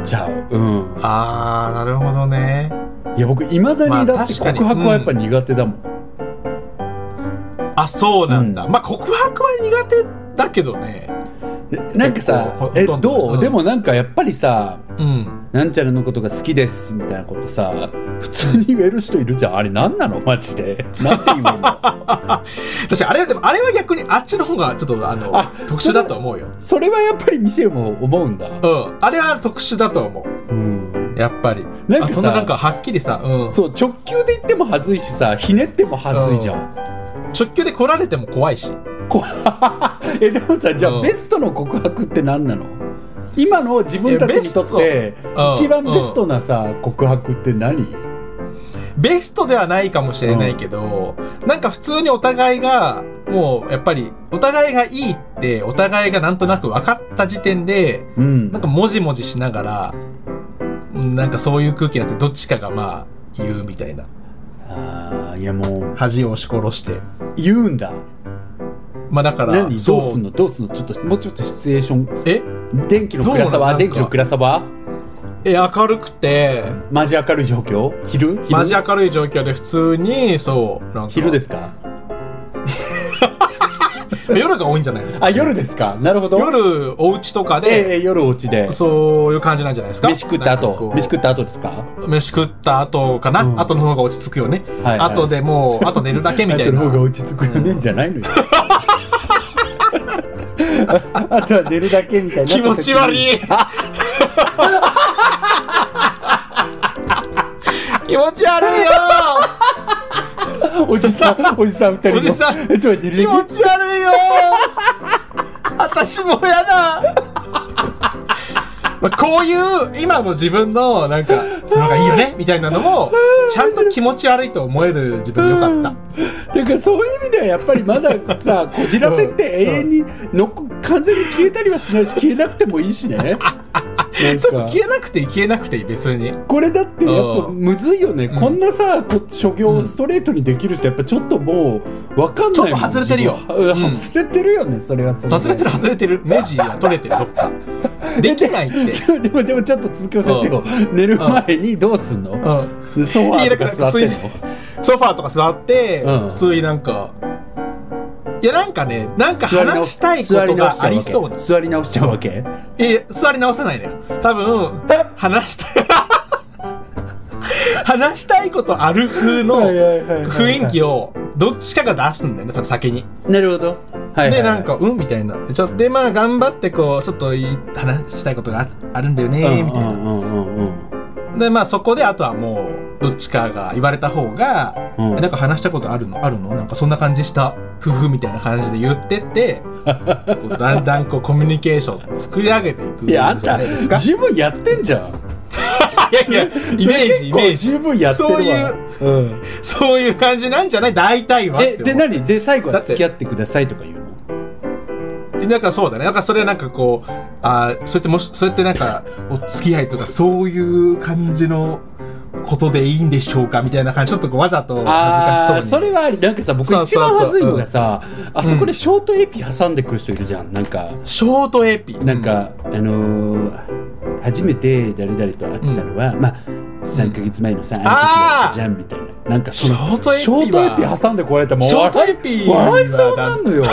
ちゃう。うん。ああなるほどね。いや僕いまだにだって告白はやっぱ苦手だもん、うん、あそうなんだ、うん、まあ告白は苦手だけどね [LAUGHS] なんかさえどう、うん、でもなんかやっぱりさ、うん、なんちゃらのことが好きですみたいなことさ普通に言える人いるじゃん。あれ何なの？マジで。[LAUGHS] なんて言うの？私あれでもあれは逆にあっちの方がちょっとあの特殊だと思うよ。それはやっぱり店も思うんだ。うん。あれは特殊だと思う、うん。やっぱり。なんかそんななんかはっきりさ、うん、そう直球で言ってもはずいしさひねってもはずいじゃん、うん、直球で来られても怖いし [LAUGHS] えでもさじゃあ、ベストの告白って何なの？今の自分たちにとって一番ベストなさ、告白って何？ベストではないかもしれないけど、うん、なんか普通にお互いがもうやっぱりお互いがいいってお互いがなんとなく分かった時点で、うん、なんかもじもじしながらなんかそういう空気になってどっちかがまあ言うみたいな。ああいやもう。恥を押し殺して。言うんだまあだから何？どうすんの？どうすんの？ちょっともうちょっとシチュエーション。え？電気の暗さは？電気の暗さは？え明るくて。マジ明るい状況？昼？マジ明るい状況で普通にそうなんか。昼ですか？[LAUGHS] 夜が多いんじゃないですか、ね、あ夜ですか？なるほど。夜お家とかで、えー、夜お家で。そういう感じなんじゃないですか？飯食った後？飯食った後ですか？飯食った後かな、うん、後の方が落ち着くよね、はいはい、後でもうあと寝るだけみたいな。[LAUGHS] 後の方が落ち着くよね、うん、じゃないのよ [LAUGHS] あとは寝るだけみたいな気持ち悪い。[LAUGHS] 気持ち悪いよ。おじさん、おじさん二人おじさん、気持ち悪いよ。私もやだ。まあ、こういう今の自分のなんかそのがいいよねみたいなのもちゃんと気持ち悪いと思える自分でよかった。だからそういう意味ではやっぱりまださ [LAUGHS] こじらせって永遠にの完全に消えたりはしないし消えなくてもいいしね。そうそう消えなくていい消えなくていい別に。これだってやっぱむずいよね、うん、こんなさ諸行ストレートにできる人やっぱちょっともう分かんない。ちょっと外れてるよ、外れてるよねそれはそれ外れてる外れてるネジが取れてるどっかできないってでもでもちょっと続き教えてよ寝る前にどうすんの、うん、ソファーとか座ってんのソファーとか座って、うん、普通になんかいやなんかねなんか話したいことがありそう。座り直しちゃうわけ？いや座り直さないのよ。多分話したい [LAUGHS] 話したいことある風の雰囲気をどっちかが出すんだよね多分先に。なるほど、はい、でなんかうんみたいな。ちょでまあ頑張ってこうちょっと話したいことがあるんだよねみたいなでまあそこであとはもうどっちかが言われた方が、うん、なんか話したことあるの？あるの？なんかそんな感じした夫婦みたいな感じで言ってって [LAUGHS] こうだんだんこうコミュニケーション作り上げていくいですか？十分やってんじゃん。[LAUGHS] いやいやイメージイメージ。十分やってるわ。そういう、うん、そういう感じなんじゃない？大体はえで何？で最後は付き合ってくださいとか言うの？なんかそうだね。なんかそれなんかこうあそうやってもしそうやってなんかお付き合いとかそういう感じのことでいいんでしょうかみたいな感じ。ちょっとこうわざと恥ずかしそうに。それはありなんかさ僕一番恥ずいのがさあそこでショートエピ挟んでくる人いるじゃん。なんかショートエピ？なんか、あのー初めて誰々と会ったのは、まあ3か月前のさ、あの時じゃんみたいな。なんかそのショートエピ挟んでこられたらもうショートエピは笑いそうなんのよ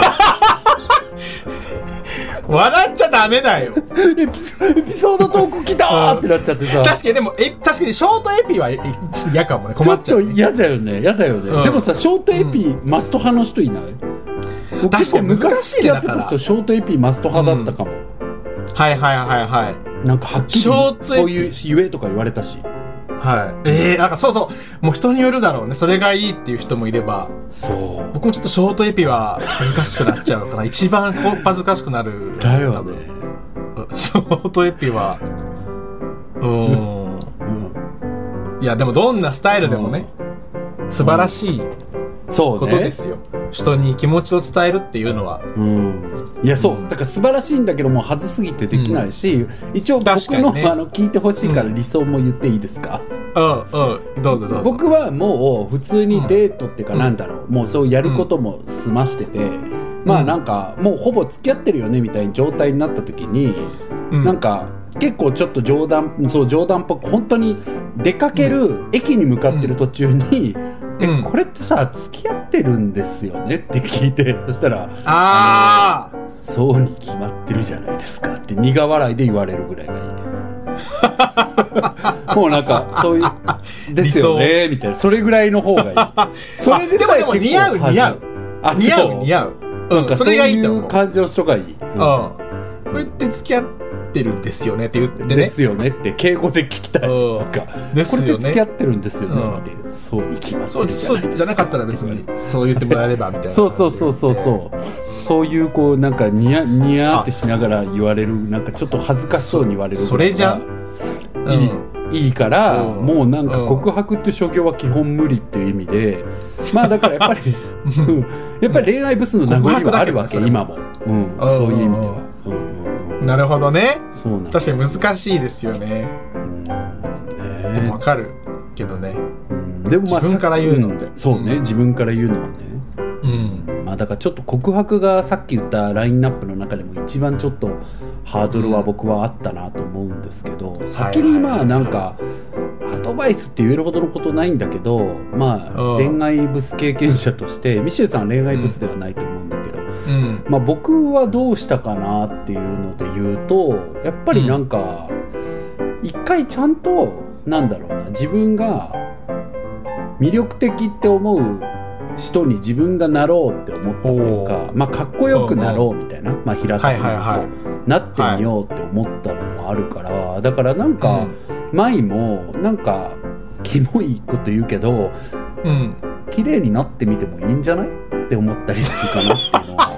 笑っちゃダメだよ。エピエピソードトーク来たーってなっちゃってさ。確かにでもえ確かにショートエピはえちょっと嫌かもね。ちょっ困っちゃうと嫌だよね。嫌だよね、うん。でもさショートエピマスト派の人いない、確かに難しいね昔付き合ってた人ショートエピマスト派だったかも、はいはいはいはい。なんかはっきりそういう言えとか言われたしはい。えー、なんかそうそう。もう人によるだろうね。それがいいっていう人もいれば。そう。僕もちょっとショートエピは恥ずかしくなっちゃうのかな。一番こう恥ずかしくなる。だよ多分。ね [LAUGHS] ショートエピは。うーん。うん。いやでもどんなスタイルでもね、素晴らしい。そうねことですよ、人に気持ちを伝えるっていうのは。うん、いやそう。だから素晴らしいんだけども外すぎてできないし、一応僕の,、ね。あの聞いてほしいから理想も言っていいですか、うんうん。どうぞどうぞ。僕はもう普通にデートっていうかなんだろう、もうそうやることも済ましてて、まあなんかもうほぼ付き合ってるよねみたいな状態になった時に、うん。なんか結構ちょっと冗談そう冗談っぽく本当に出かける、駅に向かってる途中に「うん。えこれってさ付き合ってるんですよね?」って聞いて [LAUGHS] そしたらああ「そうに決まってるじゃないですか」って苦笑いで言われるぐらいがいいね。[LAUGHS] もうなんかそういうですよね？みたいな。それぐらいの方がいい。[LAUGHS] それでさえでもでも似合う似合う。あ似合そう似合う。なんかうんそれがいいと思う。感じの人がいい、うん。うん。これって付き合ってるんですよねって言ってね。ですよねって敬語で聞きたい、うん。なんかですよね。これって付き合ってるんですよねって言って、そうに決まっじゃそうないですか。じゃなかったら別にそう言ってもらえればみたいな。そうそうそうそうそう。そういうこうなんかニヤニヤってしながら言われるなんかちょっと恥ずかしそうに言われるそそれじゃ。んいい,、いいから、うん。もうなんか告白って所業は基本無理っていう意味でまあだからやっぱり [LAUGHS] うん。やっぱり恋愛ブスの名残はあるわけ、今も、うん、そういう意味では、うんうんうんなるほどね。そうなん確かに難しいですよね。うん。ねでもわかるけどね。うん。でもまあ自分から言うのって。ん。そうね。自分から言うのはね。うん。まあだからちょっと告白がさっき言ったラインナップの中でも一番ちょっとハードルは僕はあったなと思うんですけど、先にまあなんかアドバイスって言えるほどのことないんだけどまあうん。恋愛ブス経験者としてミシェルさんは恋愛ブスではないと思うん。まあ僕はどうしたかなっていうので言うとやっぱりなんか一回ちゃんとなんだろうな自分が魅力的って思う人に自分がなろうって思ったというかおまあかっこよくなろうみたいな、まあ平たく言うと、はいはい。はなってみようって思ったのもあるからだからなんか、舞もなんかキモいこと言うけどうんうん。綺麗になってみてもいいんじゃない？って思ったりするかなっていうのは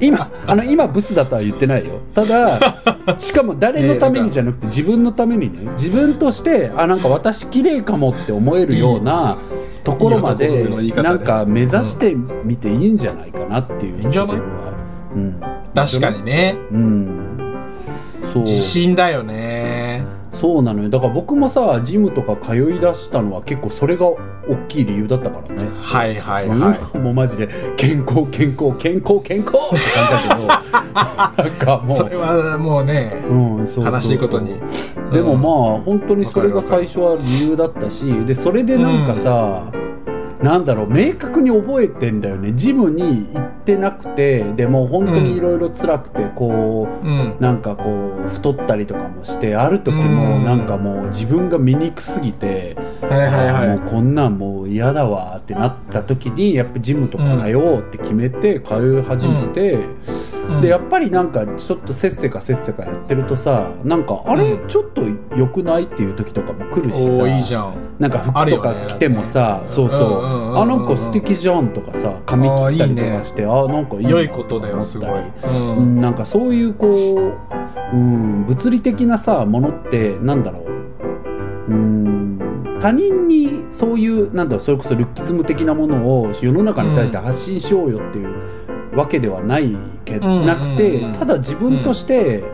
今あの今ブスだとは言ってないよ。ただ [LAUGHS] しかも誰のためにじゃなくて自分のためにね。自分としてあなんか私綺麗かもって思えるようなところまでなんか目指してみていいんじゃないかなっていう。いいんじゃない？うん。確かにね。うん。そう。自信だよねそうなのよ。だから僕もさジムとか通い出したのは結構それが大きい理由だったからね。はいはいうんはいもうマジで健康健康健康健康って感じだけど [LAUGHS] なんかもう。それはもうねうん、そうそうそう。悲しいことに。でもうん。まあ本当にそれが最初は理由だったしでそれでなんかさ、なんだろう明確に覚えてんだよね。ジムに行ってなくてでも本当にいろいろ辛くてこう、うん。なんかこう太ったりとかもしてある時もうん。なんかもう自分が醜すぎて、はいはいあーはもうこんなんもう嫌だわってなった時にやっぱジムとか通おうって決めて通い始めて、いでやっぱりなんかちょっとせっせかせっせかやってるとさなんかあれうん。ちょっと良くないっていう時とかも来るしさいいじゃん。なんか服とか着てもさ、そうそう,、あなんか素敵じゃんとかさ髪切ったりとかしてあなんかいいな良いことだよすごい。ううん。ん、なんかそういうこう、うん、物理的なさものってなんだろう、うん、他人にそういうなんだろうそれこそルッキズム的なものを世の中に対して発信しようよっていうわけではないけ、うんなくて、うんうんただ自分として、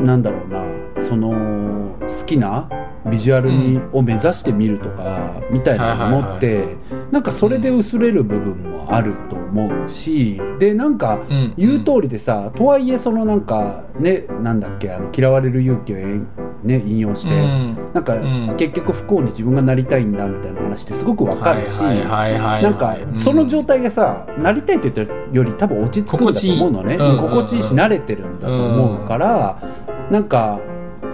なんだろうなその好きなビジュアルに、を目指してみるとかみたいなものって、なんかそれで薄れる部分もあると思うしでなんかうん言う通りでさ、とはいえそのなんかねなんだっけあの嫌われる勇気をえね引用して、うん。なんか、うん。結局不幸に自分がなりたいんだみたいな話ってすごくわかるし、なんかその状態がさなりたいと言ったより多分落ち着くんだと思うのね。心地いい。うん心地いいし慣れてるんだと思うから、なんか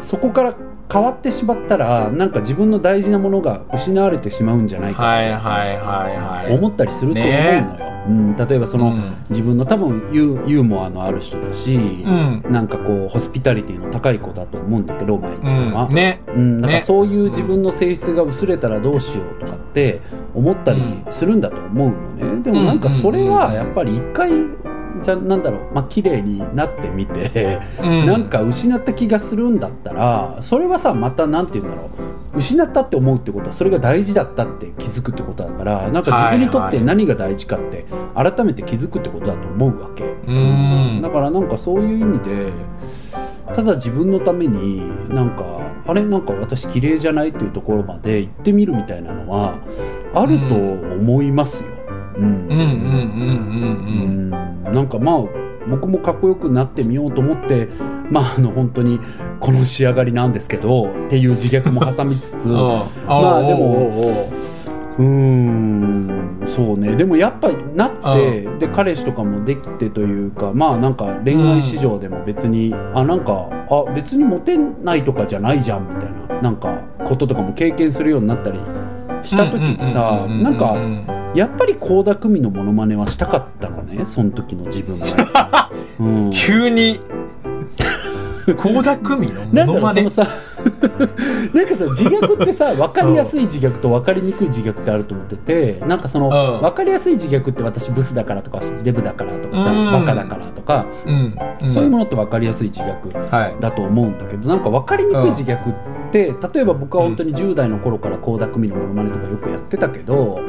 そこから変わってしまったらなんか自分の大事なものが失われてしまうんじゃないかはいはいはいはい。思ったりすると思うのよ。ね。うん、例えばその、うん。自分の多分ユーユーモアのある人だし、うん。なんかこうホスピタリティの高い子だと思うんだけど舞ちゃんは。うん。ね。うん、なんかね。そういう自分の性質が薄れたらどうしようとかって思ったりするんだと思うのね、でもなんかそれはやっぱり一回じゃなんだろうまあ綺麗になってみて、うん。なんか失った気がするんだったらそれはさまたなんて言うんだろう。失ったって思うってことはそれが大事だったって気づくってことだからなんか自分にとって何が大事かって改めて気づくってことだと思うわけ、うん。だからなんかそういう意味でただ自分のためになんかあれなんか私綺麗じゃないっていうところまで行ってみるみたいなのはあると思いますよ。うんうん。うんうんうんうんうん。なんかまあ僕もかっこよくなってみようと思ってまああの本当にこの仕上がりなんですけどっていう自虐も挟みつつ [LAUGHS] うんまあでもおうんそうね。でもやっぱりなってで彼氏とかもできてというかまあなんか恋愛市場でも別に、あなんかあ別にモテないとかじゃないじゃんみたいななんかこととかも経験するようになったりした時にさなんかやっぱり倖田來未のモノマネはしたかったのねその時の自分が。[LAUGHS] うん。急に。[LAUGHS] 倖田來未のモノマネ？[LAUGHS] なんかさ自虐ってさ分かりやすい自虐と分かりにくい自虐ってあると思っててなんかそのうん。分かりやすい自虐って私ブスだからとかデブだからとかさうん。バカだからとかうん。そういうものって分かりやすい自虐はい。だと思うんだけどなんか分かりにくい自虐って例えば僕は本当に10代の頃から倖田來未のモノマネとかよくやってたけど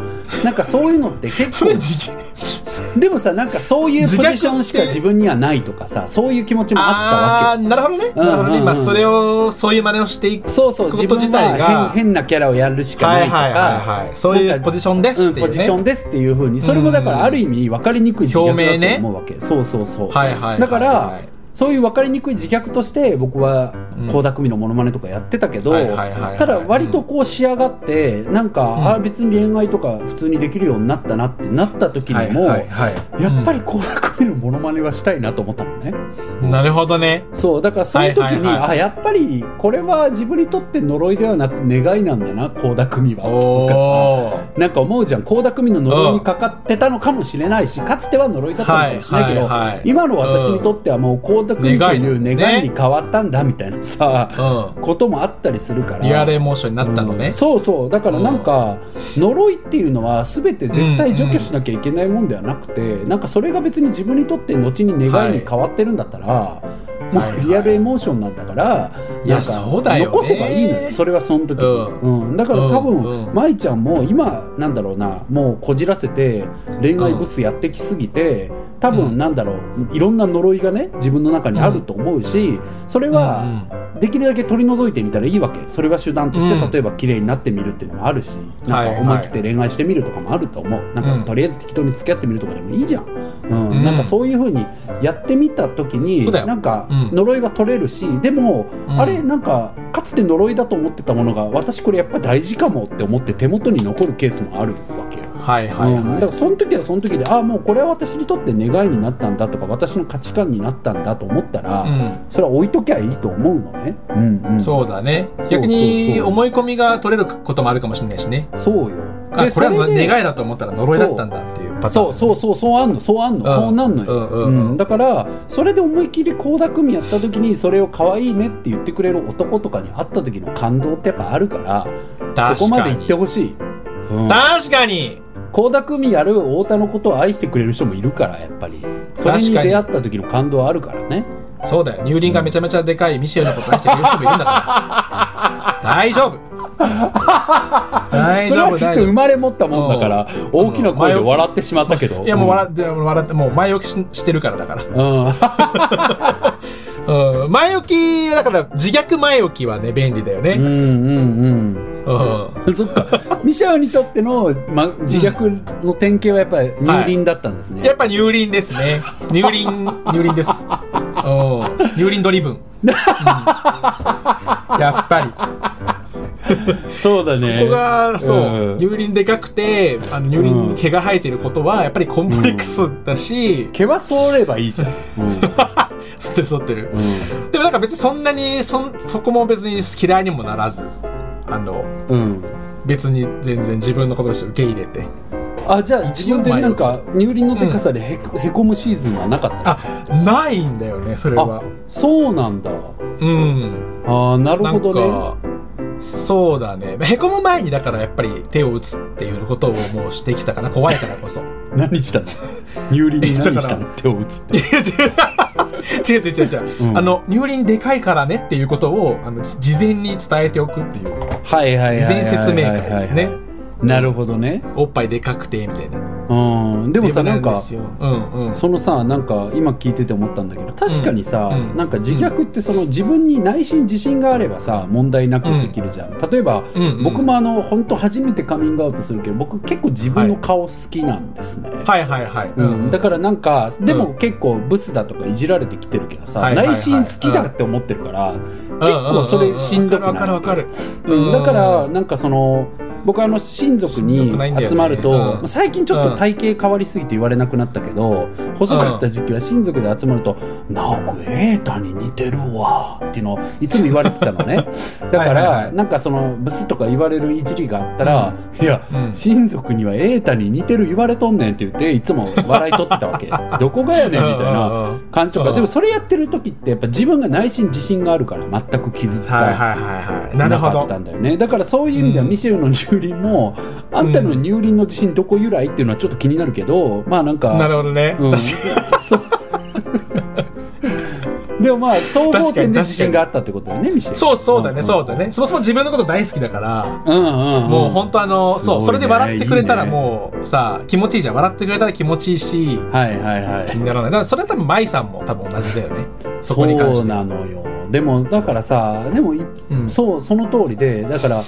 なんかそういうのって結構 [LAUGHS] でもさなんかそういうポジションしか自分にはないとかさそういう気持ちもあったわけ。なるほどね。なるほどね。まあそれをそういう真似をしていくそうそうこと自体が。は変変なキャラをやるしかないとか、はいはいはいはい。そういうポジションですっていうね。うん、ポジションですっていうふうに。それもだからある意味分かりにくい自虐だと思うわけ、そうそうそう、はいはいはいはい。だからそういう分かりにくい自虐として僕はうん。倖田來未のモノマネとかやってたけど、ただ割とこう仕上がってなんか、ん。あ別に恋愛とか普通にできるようになったなってなった時にも、やっぱり倖田來未のモノマネはしたいなと思ったのね。うんなるほどね。そうだからその時に、はいはいはい。あやっぱりこれは自分にとって呪いではなく願いなんだな倖田來未は。とかさ。なんか思うじゃん。倖田來未の呪いにかかってたのかもしれないしかつては呪いだったのかもしれないけど、今の私にとってはもう倖田來未という願いに変わったんだみたいなさ、うこともあったりするからリアルエモーションになったのねうんそうそうだからなんか、呪いっていうのは全て絶対除去しなきゃいけないもんではなくて、なんかそれが別に自分にとって後に願いに変わってるんだったら、はいうリアルエモーションなんだから、いやなんか残せばいいのよそれはその時に、うんだから多分、うんうん舞ちゃんも今なんだろうなもうこじらせて恋愛ブスやってきすぎてうん分なんだろういろんな呪いがね自分の中にあると思うしそれは、できるだけ取り除いてみたらいいわけそれが手段として、うん。例えば綺麗になってみるっていうのもあるしはい。なんか思い切って恋愛してみるとかもあると思う、なんかうんとりあえず適当に付き合ってみるとかでもいいじゃん、うん。うん。なんかそういうふうにやってみた時になんかうん。呪いは取れるし、でも、うん。あれなんかかつて呪いだと思ってたものが私これやっぱ大事かもって思って手元に残るケースもあるわけよ。はいはいはい、うん、だからその時はその時でああもうこれは私にとって願いになったんだとか私の価値観になったんだと思ったら、うそれは置いときゃいいと思うのね。うんうん、ん、そうだね。逆に思い込みが取れることもあるかもしれないしね。そうよ。あこれは願いだと思ったら呪いだったんだっていうパターン。そう。そうそうそうあんの。そうあんの、うん。そうなんのよ、うんうんうん。だからそれで思いっきり倖田來未やった時にそれを可愛いねって言ってくれる男とかに会った時の感動ってやっぱあるからそこまで言ってほしい、うん、確かに倖田來未やる太田のことを愛してくれる人もいるからやっぱり。それに確かに。出会った時の感動はあるからね。そうだよ。乳輪がめちゃめちゃでかいミシェルのことを愛してくれる人もいるんだから。[LAUGHS] 大丈夫。大丈それはちょっと生まれ持ったもんだから大きな声で笑ってしまったけど。いやもう笑って、笑ってもう前置きししてるからだから。うん、[LAUGHS] うん、前置き、だから自虐前置きはね、便利だよね。うんうんうんうん。そっか。ミシャオにとっての、ま、自虐の典型はやっぱり乳輪だったんですね、やっぱ乳輪ですね。乳輪、乳輪です。うん。乳輪ドリブン。うん。やっぱり。そうだね。ここが、そう、うん。乳輪でかくて、あの乳輪に毛が生えてることは、やっぱりコンプレックスだし、毛は剃ればいいじゃん、うん。[LAUGHS] 吸ってる吸ってる。うでもなんか別にそんなに、そん、そこも別に嫌いにもならず、あの、ん、うん、別に全然自分のこととして受け入れて。あじゃあ自分でなんか乳輪のでかさでへ,、へこむシーズンはなかった？あ、ないんだよね、それあは。そうなんだうん。ああなるほどねか、そうだね。へこむ前にだからやっぱり手を打つっていうことをもうしてきたから、怖いからこそ。[LAUGHS] 何したの？乳輪に何したの？手を打つって違う違う違う。違う違う、うん。あの乳輪でかいからねっていうことをあの事前に伝えておくっていう。はいはいはいはいはい。事前説明会ですねなるほどね。おっぱいでかくてみたいな。うん。でもさでなんかうんうん。そのさなんか今聞いてて思ったんだけど確かにさ、うん。なんか自虐ってその自分に内心自信があればさ問題なくできるじゃん、例えば、うんうん。僕もあの本当初めてカミングアウトするけど僕結構自分の顔好きなんですね、はいはいはい、うん、だからなんかでもう結構ブスだとかいじられてきてるけどさ、はいはいはい。内心好きだって思ってるから、結結構それしんどくなるだからなんかその僕あの親族に集まると、うん。最近ちょっと体型変わりすぎて言われなくなったけど、細かった時期は親族で集まると「直く瑛太に似てるわ」っていうのをいつも言われてたのね。[LAUGHS] だからはいなんかそのブスとか言われるいじりがあったら「いや、うん。親族には瑛太に似てる言われとんねん」って言っていつも笑い取ってたわけ。[LAUGHS] どこがやねんみたいな感じとか。うん。でもそれやってる時ってやっぱ自分が内心自信があるから全く傷つかない。はいはいはいはい。なるほど。なかったんだよね。だからそういう意味ではうん。ミシェルの乳輪も、あんたの乳輪の自信どこ由来っていうのはちょっと気になるけどまあなんかなるほどね、うん、でもまあ総合点で自信があったってことだよねミシェル。そうそうだね、ん。そうだね。そもそも自分のこと大好きだからうんうん、うん、もう本当あの、ねそうそれで笑ってくれたらもうさ気持ちいいじゃん。笑ってくれたら気持ちいいしはいはいはい。気にならない。だからそれは多分舞さんも多分同じだよね。そこに関して。そうなのよ。でもだからさでもいうん。そうその通りでだから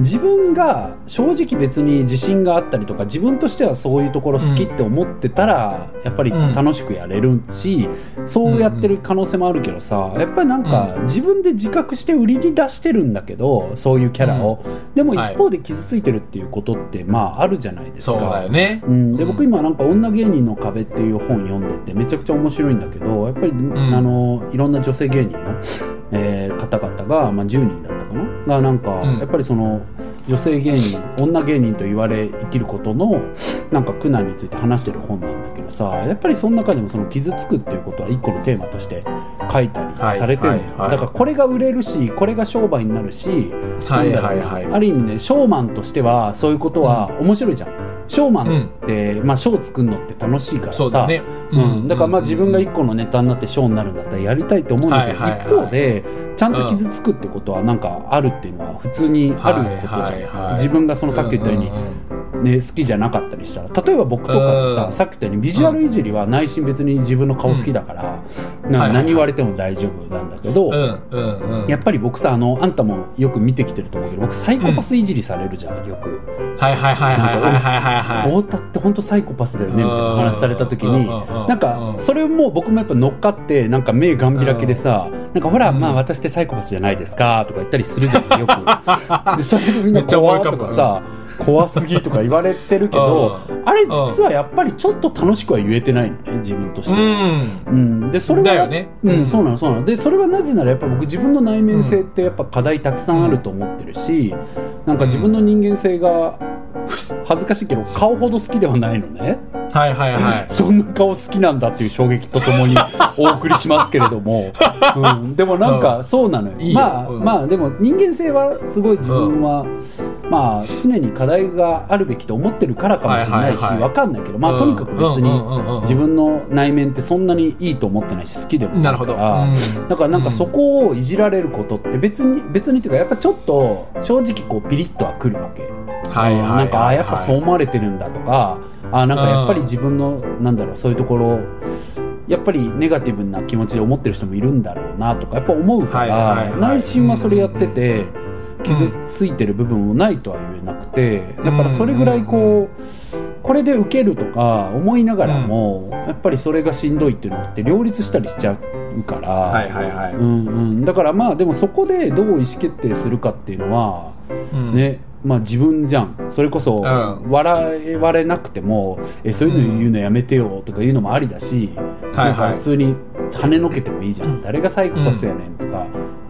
自分が正直別に自信があったりとか自分としてはそういうところ好きって思ってたら、やっぱり楽しくやれるし、そうやってる可能性もあるけどさやっぱりなんか自分で自覚して売りに出してるんだけどそういうキャラを、でも一方で傷ついてるっていうことってまああるじゃないですか。そうだよね。うん、でうん。僕今なんか「女芸人の壁」っていう本読んでてめちゃくちゃ面白いんだけどやっぱり、ん。あのいろんな女性芸人の、えー方々が、まあ、10人だったかな？がなんか、うん。やっぱりその女性芸人女芸人と言われ生きることのなんか苦難について話してる本なんだけどさやっぱりその中でもその傷つくっていうことは一個のテーマとして書いたりされてるんだよ、はいはい。はいだからこれが売れるしこれが商売になるしある意味ねショーマンとしてはそういうことは面白いじゃん、ショーマンって、まあショー作るのって楽しいからさ。そうだね。うん、だからまあ自分が一個のネタになってショーになるんだったらやりたいと思うんだけど、はいはい。はい一方でちゃんと傷つくってことはなんかあるっていうのは普通にあることじゃん、はいはいはい自分がそのさっき言ったように、んんんね、好きじゃなかったりしたら例えば僕とかってささっき言ったようにビジュアルいじりは内心別に自分の顔好きだから、うん、な何言われても大丈夫なんだけど、やっぱり僕さあのあんたもよく見てきてると思うけど僕サイコパスいじりされるじゃん、よく。はいはいはいはいはいはいはい太田って本当サイコパスだよねみたいな話された時になんかそれも僕もやっぱ乗っかってなんか目がんびらけでさなんかほら、まあ私ってサイコパスじゃないですかとか言ったりするじゃんよく。[LAUGHS] でそれみんな怖いとかさ。怖すぎとか言われてるけどあれ実はやっぱりちょっと楽しくは言えてないのね自分として。うん。うん、でそれはだよね。うん、そうなのそうなの。でそれはなぜならやっぱ僕自分の内面性ってやっぱ課題たくさんあると思ってるし、なんか自分の人間性が恥ずかしいけど顔ほど好きではないのねはいはいはい。[LAUGHS] そんな顔好きなんだっていう衝撃とともに [LAUGHS] お送りしますけれども、うん、でもなんかそうなのよ、いいよ。まあ、うん。まあでも人間性はすごい自分は、まあ常に課題があるべきと思ってるからかもしれないし、はいはいかんないけどまあとにかく別に自分の内面ってそんなにいいと思ってないし好きでもなないるほど。から、だからなんかそこをいじられることって別に別にっていうかやっぱちょっと正直こうピリッとはくるわけ。はいはいはいなんかあやっぱそう思われてるんだとかあなんかやっぱり自分のなんだろうそういうところやっぱりネガティブな気持ちで思ってる人もいるんだろうなとかやっぱ思うから、はいはいはい。内心はそれやってて、傷ついてる部分もないとは言えなくてだからそれぐらいこうこれで受けるとか思いながらも、やっぱりそれがしんどいっていうのって両立したりしちゃうから、はいはいはい、うんうん、だからまあでもそこでどう意思決定するかっていうのは、うん。ねまあ自分じゃん。それこそん。笑われなくても、えそういうの言うのやめてよとか言うのもありだし、なんか普通に跳ねのけてもいいじゃん、うん。誰がサイコパスやねんとか、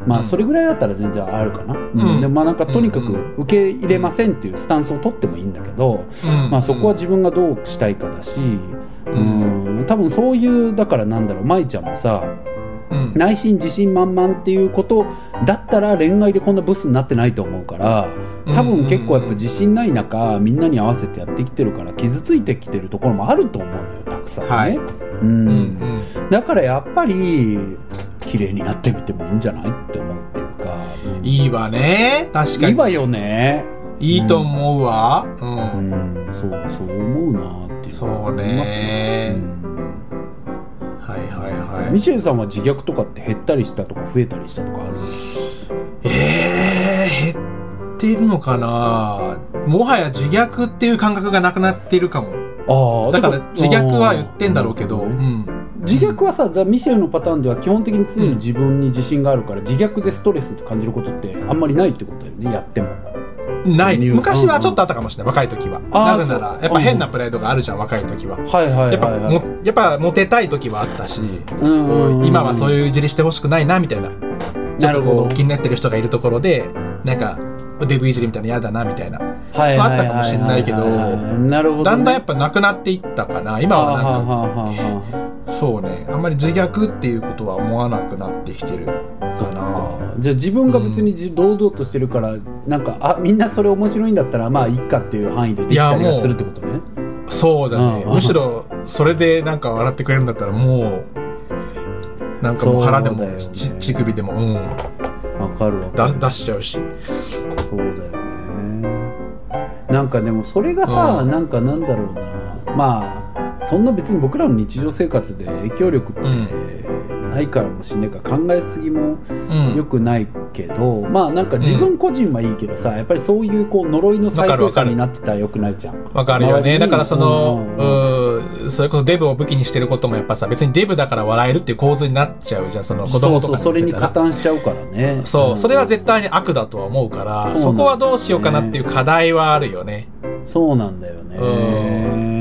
まあそれぐらいだったら全然あるかな、うん。うん。でもまあなんかとにかくうん。受け入れませんっていうスタンスを取ってもいいんだけど、うん。まあそこは自分がどうしたいかだし、ううんん、多分そういうだからなんだろう舞ちゃんもさうん。内心自信満々っていうことだったら恋愛でこんなブスになってないと思うから多分結構やっぱ自信ない中みんなに合わせてやってきてるから傷ついてきてるところもあると思うのよたくさんね、はい。うん。うんうん。だからやっぱり綺麗になってみてもいいんじゃないって思うっていうか、うん。いいわね。確かに。いいわよね。いいと思うわ。う、うん。ん。そうそう思うなっていうそうね。うんはいはいはい。ミシェルさんは自虐とかって減ったりしたとか増えたりしたとかあるえー、減ってるのかな？もはや自虐っていう感覚がなくなっているかも。ああだから自虐は言ってんだろうけど、うん、自虐はさ、じゃあミシェルのパターンでは基本的に常に自分に自信があるから、自虐でストレスと感じることってあんまりないってことだよねやってもない。うん昔はちょっとあったかもしれない若い時は。なぜならやっぱ変なプライドがあるじゃん若い時は。はいはいやっぱもやっぱモテたい時はあったし、今はそういういじりしてほしくないなみたいな。ちょっとこう気になってる人がいるところでなんかデブいじりみたいなの嫌だなみたいな。はあったかもしれないけどだんだんやっぱなくなっていったかな。今はなんかそうね。あんまり自虐っていうことは思わなくなってきてるあかな。じゃあ自分が別にじ堂々としてるからなんかあみんなそれ面白いんだったらまあいいかっていう範囲でできたりはするってことね。そうだね。うんむしろそれでなんか笑ってくれるんだったらもうなんかもう腹でもね。ち乳首でもうん。わかるわ。かだる出しちゃうし。そうだよね。なんかでもそれがさ、うん。なんかなんだろうな。まあそんな別に僕らの日常生活で影響力ってないからもしんないから考えすぎもうん。良くないけど、まあなんか自分個人はいいけどさやっぱりそういうこう呪いの再生産になってたら良くないじゃん。わかるよね。だからそのうんそれこそデブを武器にしてることもやっぱさ別にデブだから笑えるっていう構図になっちゃうじゃん。その子供とかそうそうそれに加担しちゃうからね。そう、ん。それは絶対に悪だとは思うからそこはどうしようかなっていう課題はあるよね。そうなんだよね。わ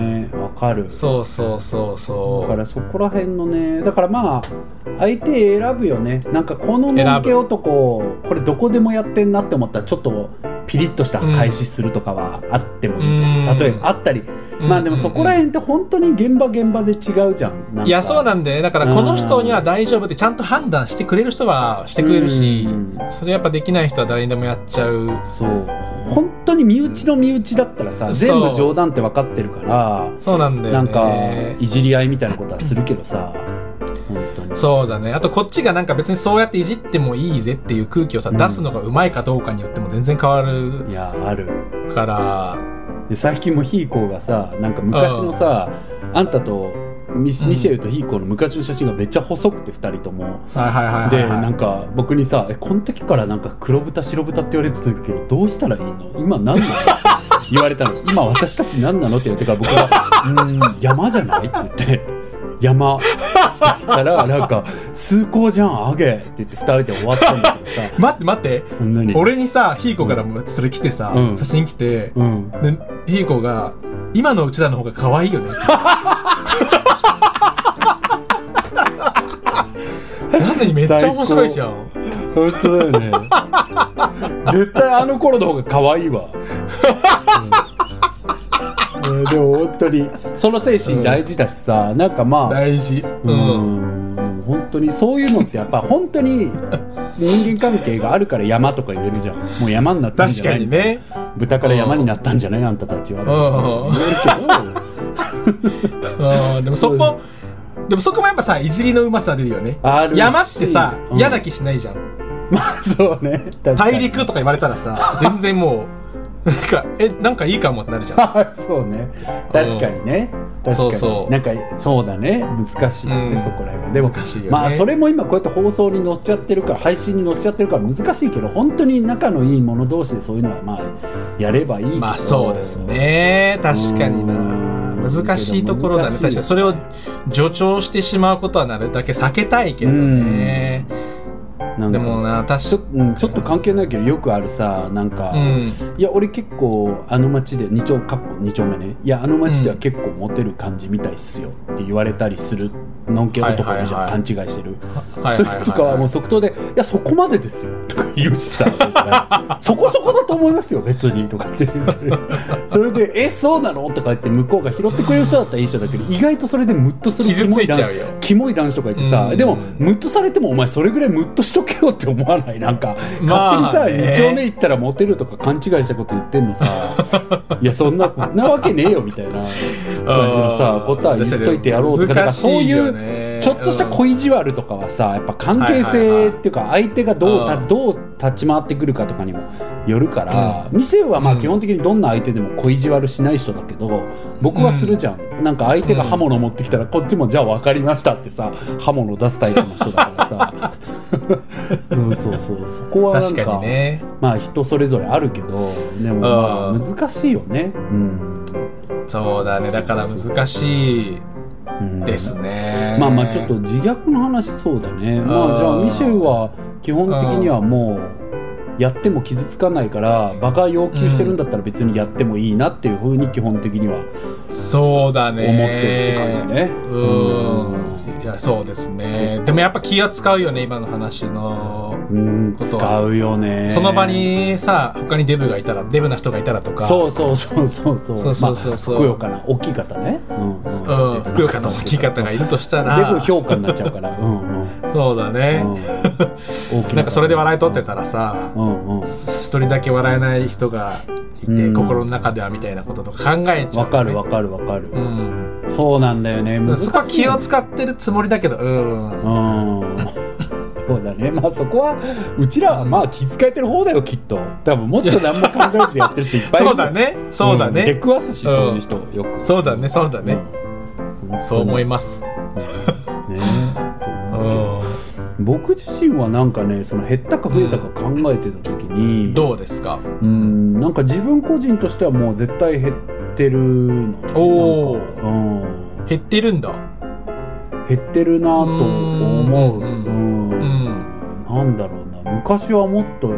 かる。そうそうそうだそからそこら辺のねだからまあ相手選ぶよね。なんかこののんけ男これどこでもやってんなって思ったらちょっとピリッとした返しするとかはあってもいいじゃ例えばあったり、うまあでもそこら辺って本当に現場現場で違うじゃん。いやそうなんだよ。ねだからこの人には大丈夫ってちゃんと判断してくれる人はしてくれるしうん。それやっぱできない人は誰にでもやっちゃう。そう。本当に身内の身内だったらさ全部冗談って分かってるからそうなんだよね。なんかいじり合いみたいなことはするけどさ。本当に。そうだね。あとこっちがなんか別にそうやっていじってもいいぜっていう空気をさ、うん。出すのがうまいかどうかによっても全然変わるいやある。からで最近もヒーコーがさなんか昔のさあんたとミシェルとヒーコーの昔の写真がめっちゃ細くて2人とも。ではい、なんか僕にさ「えこの時からなんか黒豚白豚って言われてたけどどうしたらいいの？今何なの?」言われたの「今私たち何なの?」って言ってから僕が「うーん。山じゃない?」って言って「山」だからなんか「崇高じゃんあげ」って言って2人で終わったんだけどさ。[LAUGHS] 待って待って。何？俺にさヒーコからもそれ来てさ、うん。写真来て、うん。でヒーコが「今のうちらの方が可愛いよね」[LAUGHS] なんでめっちゃ面白いじゃん。本当だよね。絶対あの頃の方が可愛いわ、[LAUGHS] うん。ねでも本当にその精神大事だしさ、なんかまあ大事。ううん、ん本当にそういうのってやっぱ本当に人間関係があるから山とか言えるじゃん。もう山になったんじ確ゃないかにね豚から山になったんじゃない？あんたたちは。でもそこでもそこもやっぱさいじりのうまさ出るよね。山ってさ、うん。嫌な気しないじゃん。まあそうね。大陸とか言われたらさ全然もうなんかえなんかいいかもってなるじゃん。あ [LAUGHS] そうね。確かにね。そうそう。なんかそうだね。難しいよね、うん。そこら辺は。でも難しいよね。まあそれも今こうやって放送に載っちゃってるから配信に載せちゃってるから難しいけど本当に仲のいい者同士でそういうのはまあやればいいまあそう。ですね。確かにな。うん難しいところだね。確かに。それを助長してしまうことはなる。だけ避けたいけどねなんか。でもな確ちょ,、うん、ちょっと関係ないけどよくあるさなんか、うん。いや俺結構あの町で2丁かっこ2丁目ね。いやあの町では結構モテる感じみたいっすよって言われたりするのんけ男いるじゃ勘違いしてる、はいそういう人とかはもう即答で「いやそこまでですよ」とか言うしさそこそこだと思いますよ別に」とかって言って。それで「えそうなの?」とか言って向こうが拾ってくれる人だったらいい人だけど意外とそれでムッとする傷ついキモい男子とかいてさ、うん。でもムッとされてもお前それぐらいムッとしとけよって思わない？なんかまあ勝手にさ、ね2丁目行ったらモテるとか勘違いしたこと言ってんのさ。[LAUGHS] いやそんなそんなわけねえよみたいな。感じのさことは言っといてやろうとかそういうちょっとした恋意地悪とかはさやっぱ関係性っていうか相手がどうたうん。どう立ち回ってくるかとかにもよるから、ミシェルはまあうん。基本的にどんな相手でも恋意地悪しない人だけど僕はするじゃん、なんか相手が刃物持ってきたらこっちもじゃあ分かりましたってさ刃物出すタイプの人だからさ。[LAUGHS] そうそうそう。そこはなん確かね。まあ人それぞれあるけどでも難しいよね。うん、そうだね。だから難しいですね。まあまあちょっと自虐の話そうだね。まあじゃあミシェルは基本的にはもうやっても傷つかないからバカ要求してるんだったら別にやってもいいなっていうふうに基本的にはそうだね。思ってるって感じね。うん。いやそうですね。でもやっぱ気が使うよね今の話のうんことは。使うよね。その場にさ他にデブがいたらデブな人がいたらとか。そうそうそうそうそうそう。そうそうそう。まあ、ふくよかな大きい方ね。うんうん。うん、ふくよかな大きい方がいるとしたら。デブ評価になっちゃうから。うんうんそうだね、うん。[LAUGHS] なんかそれで笑い取ってたらさ一人だけ笑えない人がいて、うん。心の中ではみたいなこととか考えちゃう、わかるわかるわかる、うん。そうなんだよね。そこは気を使ってるつもりだけどうん。うん。そうだね。まあそこはうちらはまあ気遣えてる方だよきっと。多分もっと何も考えずやってる人いっぱいいる。そうだね。そうだん。出ね、くわすしそういう人よく。そうだねそうだね、うん。そう思いまます。すねうん僕自身はなんかねその減ったか増えたか考えてた時にどうですか？うんなんか自分個人としてはもう絶対減ってるの。おー。なんかうん。減ってるんだ。減ってるなと思う。うんうんうんなんだろうな。昔はもっと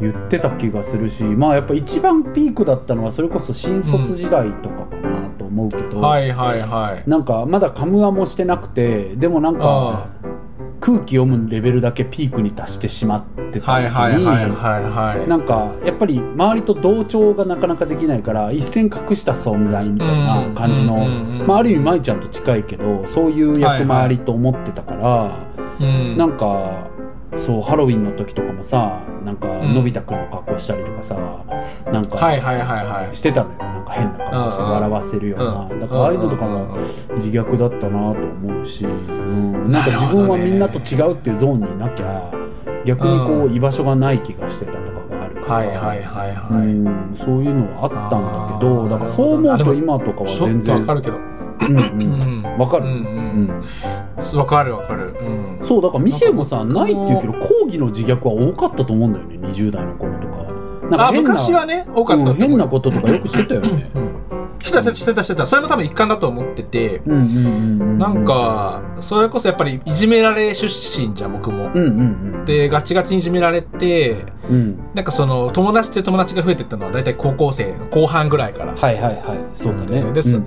言ってた気がするしまあやっぱ一番ピークだったのはそれこそ新卒時代とかかなと思うけど、はいはいはい。なんかまだカムアもしてなくてでもなんかあ空気読むレベルだけピークに達してしまってた時にはいなんかやっぱり周りと同調がなかなかできないから一線隠した存在みたいな感じの、まあ、ある意味舞ちゃんと近いけどそういう役回りと思ってたから。うん。なんかそうハロウィンの時とかもさなんかうん。のび太くんの格好したりとかさなんかはいはいはいはい。してたのよか変な格好してうんうん笑わせるようなうん。だからああいうのとかも自虐だったなと思うし、うん、なんか自分はみんなと違うっていうゾーンにいなきゃ逆にこうう居場所がない気がしてたとかがあるから、はいはいはいはい、うん、そういうのはあったんだけどだからそう思うと今とかは全然とわかるけど。うんううん。んわかる、わかるわかる。うん。そうだからミシェルもさないって言うけど講義の自虐は多かったと思うんだよね20代の頃とかあ昔はね多かったう。ん変なこととかよくしてたよね。うん。してたしてたしてた。それも多分一環だと思ってて。なんかそれこそやっぱりいじめられ出身じゃん僕も。うんうんうん。でガチガチにいじめられてうん。なんかその友達って友達が増えてったのは大体高校生の後半ぐらいから。はいはいはい。そうだね。で,そ、うん。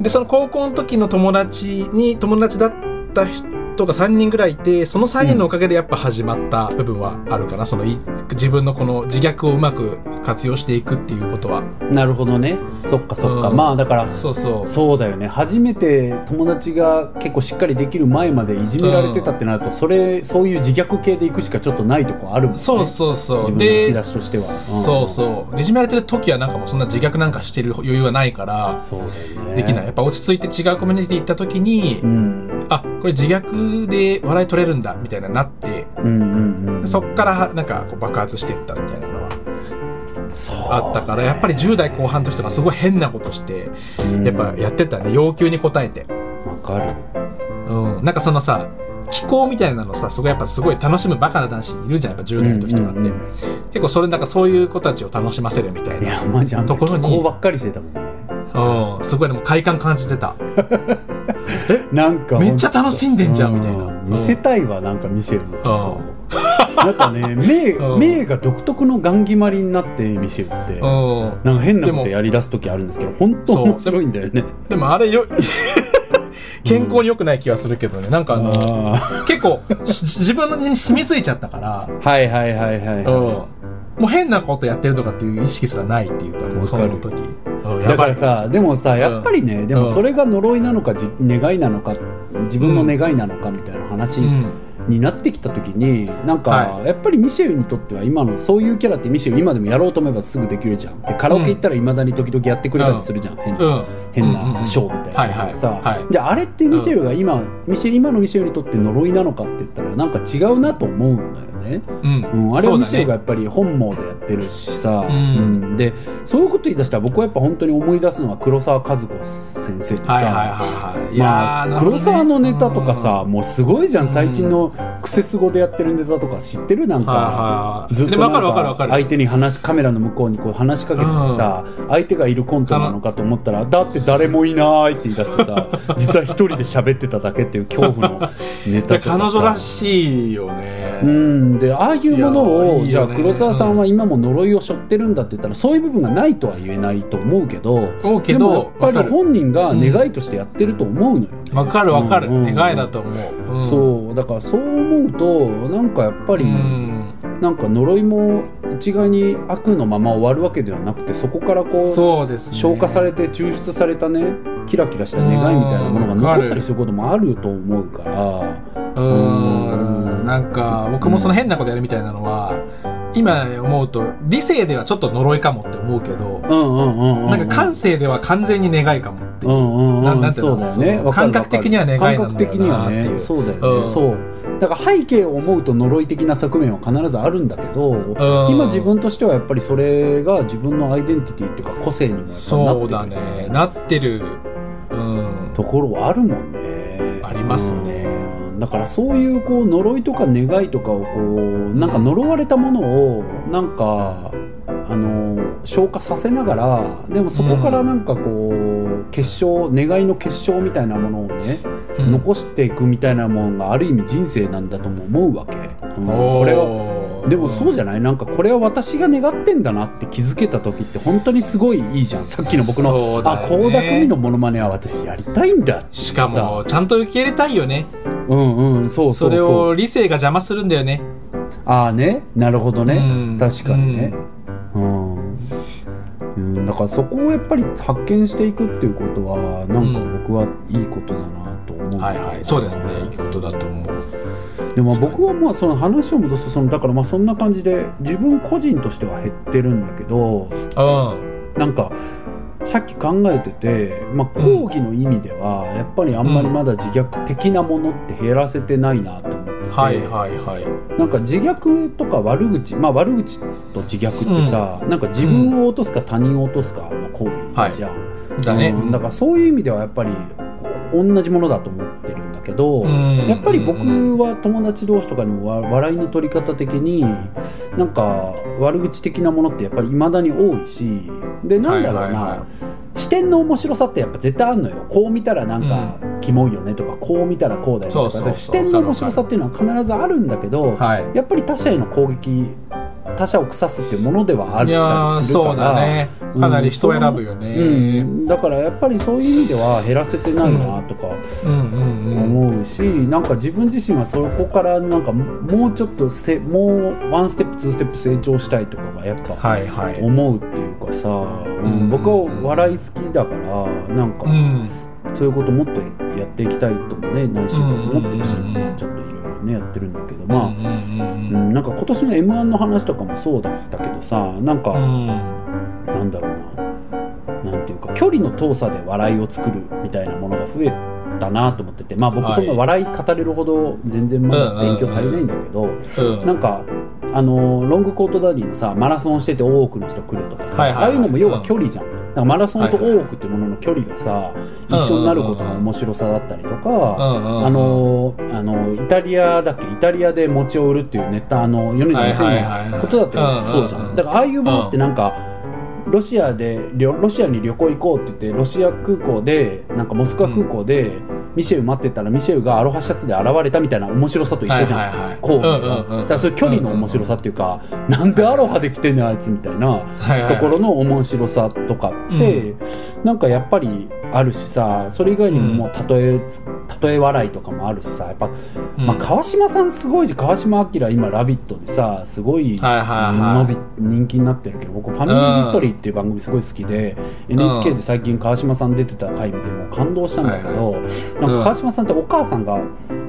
でその高校の時の友達に友達だった人が3人ぐらいいてその3人のおかげでやっぱ始まった部分はあるかな、そのい自分のこの自虐をうまく活用していくっていうことは。なるほどね。そっかそっか、うん。まあだからそうそう。そうだよね。初めて友達が結構しっかりできる前までいじめられてたってなると、それそういう自虐系でいくしかちょっとないとこあるもんね。そうそうそう。自分の引き出しとしては。うんそう。そういじめられてる時はなんかもうそんな自虐なんかしてる余裕はないからそうだよねできないやっぱ落ち着いて違うコミュニティ行った時に、うんあこれ自虐で笑い取れるんだみたいななってそっからなんかこう爆発していったみたいなのはあったから、やっぱり10代後半の人がすごい変なことして、やっぱやってたね要求に応えて、わかる。うん、なんかそのさ気候みたいなのさすごいやっぱすごい楽しむバカな男子いるじゃんやっぱ10代の時とかって、結構それなんかそういう子たちを楽しませるみたいなところに気候ばっかりしてたもんねうん、すごいでも快感感じてた。[LAUGHS] なんかめっちゃ楽しんでんじゃんみたいな。うん。見せたいわなんかミシェルのうなんかね [LAUGHS] 目うん。目が独特のガン決まりになってミシェルってうん。なんか変なことやりだす時あるんですけど本当面白いんだよね。でもあれよ [LAUGHS] 健康に良くない気がするけどねなんかあのあ結構し自分に染みついちゃったから、ーはいはいはいはい、うん、はもう変なことやってるとかっていう意識すらないっていうかもうその時、だからさでもさんやっぱりね、でもそれが呪いなのかじ願いなのか自分の願いなのかみたいな話うん。になってきた時になんか、はやっぱりミシェルにとっては今のそういうキャラってミシェル今でもやろうと思えばすぐできるじゃん。でカラオケ行ったらいまだに時々やってくれたりするじゃん、変なうん変なショーみたいな。さ、はい。じゃああれってミシェルが今、ミシェ今のミシェルにとって呪いなのかって言ったらなんか違うなと思うんだよね、うん。うん、あれはミシェルがやっぱり本望でやってるしさ、うん。うん。でそういうこと言い出したら僕はやっぱ本当に思い出すのは黒沢和子先生でさ、黒沢のネタとかさ、もうすごいじゃん。最近のクセス語でやってるネタとか知ってる？なんかずっと相手に話しカメラの向こうにこう話しかけててさ、相手がいるコントなのかと思ったらだって誰もいないって言い出してさ [LAUGHS] 実は一人で喋ってただけっていう恐怖のネタ彼女らしいよね、うん、でああいうものをじゃあ黒沢さんは今も呪いを背負ってるんだって言ったらそういう部分がないとは言えないと思うけどでもやどっぱり本人が願いとしてやってると思うのよ。ね、わかるわかる、うん。うん。願いだと思う、うん、そう。だからそう思うとなんかやっぱり、うんなんか呪いも一概に悪のまま終わるわけではなくてそこからこうそうですね。消化されて抽出されたねキラキラした願いみたいなものが残ったりすることもあると思うから。ううん。んなんか僕もその変なことやるみたいなのは、今思うと理性ではちょっと呪いかもって思うけど、うんうんうんうんうん。なんか感性では完全に願いかもっていう。感覚的には願いなんだよな感覚的にはっていうね。そうだよね、だから背景を思うと呪い的な側面は必ずあるんだけど、うん。今自分としてはやっぱりそれが自分のアイデンティティっていうか個性にもやっぱそうだなってる。ね。なってる。うん。ところはあるもんね。ありますね。うん。だからそういうこう呪いとか願いとかをこうなんか呪われたものをなんかあの消化させながらでもそこからなんかこう結晶願いの結晶みたいなものをね、うん。残していくみたいなものがある意味人生なんだとも思うわけ、うん。これははでもそうじゃない？なんかこれは私が願ってんだなって気づけた時って本当にすごいいいじゃん。さっきの僕の、そうだあ倖田來未のモノマネは私やりたいんだってしかもちゃんと受け入れたいよね。うんうんそうそそう。れそうを理性が邪魔するんだよね。ああね。なるほどね、うん。確かにねうん、うん、だからそこをやっぱり発見していくっていうことはなんか僕はいいことだなと思う、はいはいそうですね。いいことだと思う。でも僕はまあその話を戻すとそのだからまあそんな感じで自分個人としては減ってるんだけどうん。なんかさっき考えてて、まあ、講義の意味ではやっぱりあんまりまだ自虐的なものって減らせてないなと思ってて、はいはいはい。なんか自虐とか悪口まあ悪口と自虐ってさ、なんか自分を落とすか他人を落とすかの行為じゃん、だね。うん。だからそういう意味ではやっぱり同じものだと思ってるんだけど、うん。やっぱり僕は友達同士とかにもわ笑いの取り方的になんか悪口的なものってやっぱり未だに多いしでなんだろうな、はいはいは視点の面白さってやっぱ絶対あるのよ。こう見たらなんかキモいよねとかこう見たらこうだよねとか視点の面白さっていうのは必ずあるんだけど、はい。やっぱり他者への攻撃他者を腐すっていうものではあったーりするから。そうだね。かなり人を選ぶようねん、だからやっぱりそういう意味では減らせてないなとかうんうんうん。思うし、なんか自分自身はそこからなんかもうちょっとせもうワンステップツーステップ成長したいとかがやっぱはいはい。思うっていうかさ、うん。うん。僕は笑い好きだからなんかうんそういうこともっとやっていきたいともね内心思ってるし、うんまあ、ちょっといろいろねやってるんだけどまあ、うんなんか今年の m 1の話とかもそうだったけどさなんか、うん。なんだろうななんていうか距離の遠さで笑いを作るみたいなものが増えたなと思っててまあ僕はい。そんな笑い語れるほど全然まだ勉強足りないんだけど、うんなんかあのロングコートダディのさマラソンしてて多くの人来るとかさ、ああいうのも要は距離じゃん、だからマラソンと多くってものの距離がさ、一緒になることの面白さだったりとか、あのあのイタリアだっけ？イタリアで餅を売るっていうネタあの米田先生のことだってそうじゃん。だからああいうものってなんか、ロシアでロシアに旅行行こうって言ってロシア空港でなんかモスクワ空港で、ミシェル待ってたらミシェルがアロハシャツで現れたみたいな面白さと一緒じゃん、はいはいはい。こう、うんうんうんだからそういう距離の面白さっていうか、なんでアロハで来てんねんあいつみたいなはいはい。ところの面白さとかって、なんかやっぱりあるしさそれ以外にももう例え例え笑いとかもあるしさやっぱ、まあ、川島さんすごいし川島明今「ラビット!」でさすごいはいはいはい。人気になってるけど僕「ファミリーヒストリー」っていう番組すごい好きで、NHK で最近川島さん出てた回見てもう感動したんだけど、なんか川島さんってお母さんが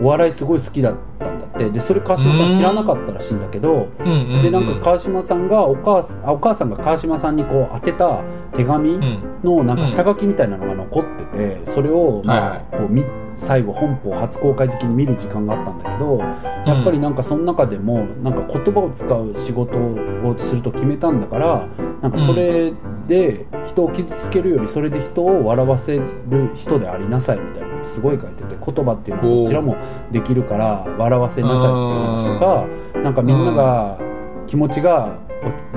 お笑いすごい好きだったんだって。でそれ川島さん知らなかったらしいんだけど、うん。でなんか川島さんがお母さんあお母さんが川島さんにこう当てた手紙うんのなんか下書きみたいなのが残っててそれをまはいあこう見最後本邦初公開的に見る時間があったんだけどやっぱりなんかその中でもなんか言葉を使う仕事をすると決めたんだからなんかそれで人を傷つけるよりそれで人を笑わせる人でありなさいみたいなことすごい書いてて言葉っていうのはどちらもできるから笑わせなさいっていう話とかなんかみんなが気持ちが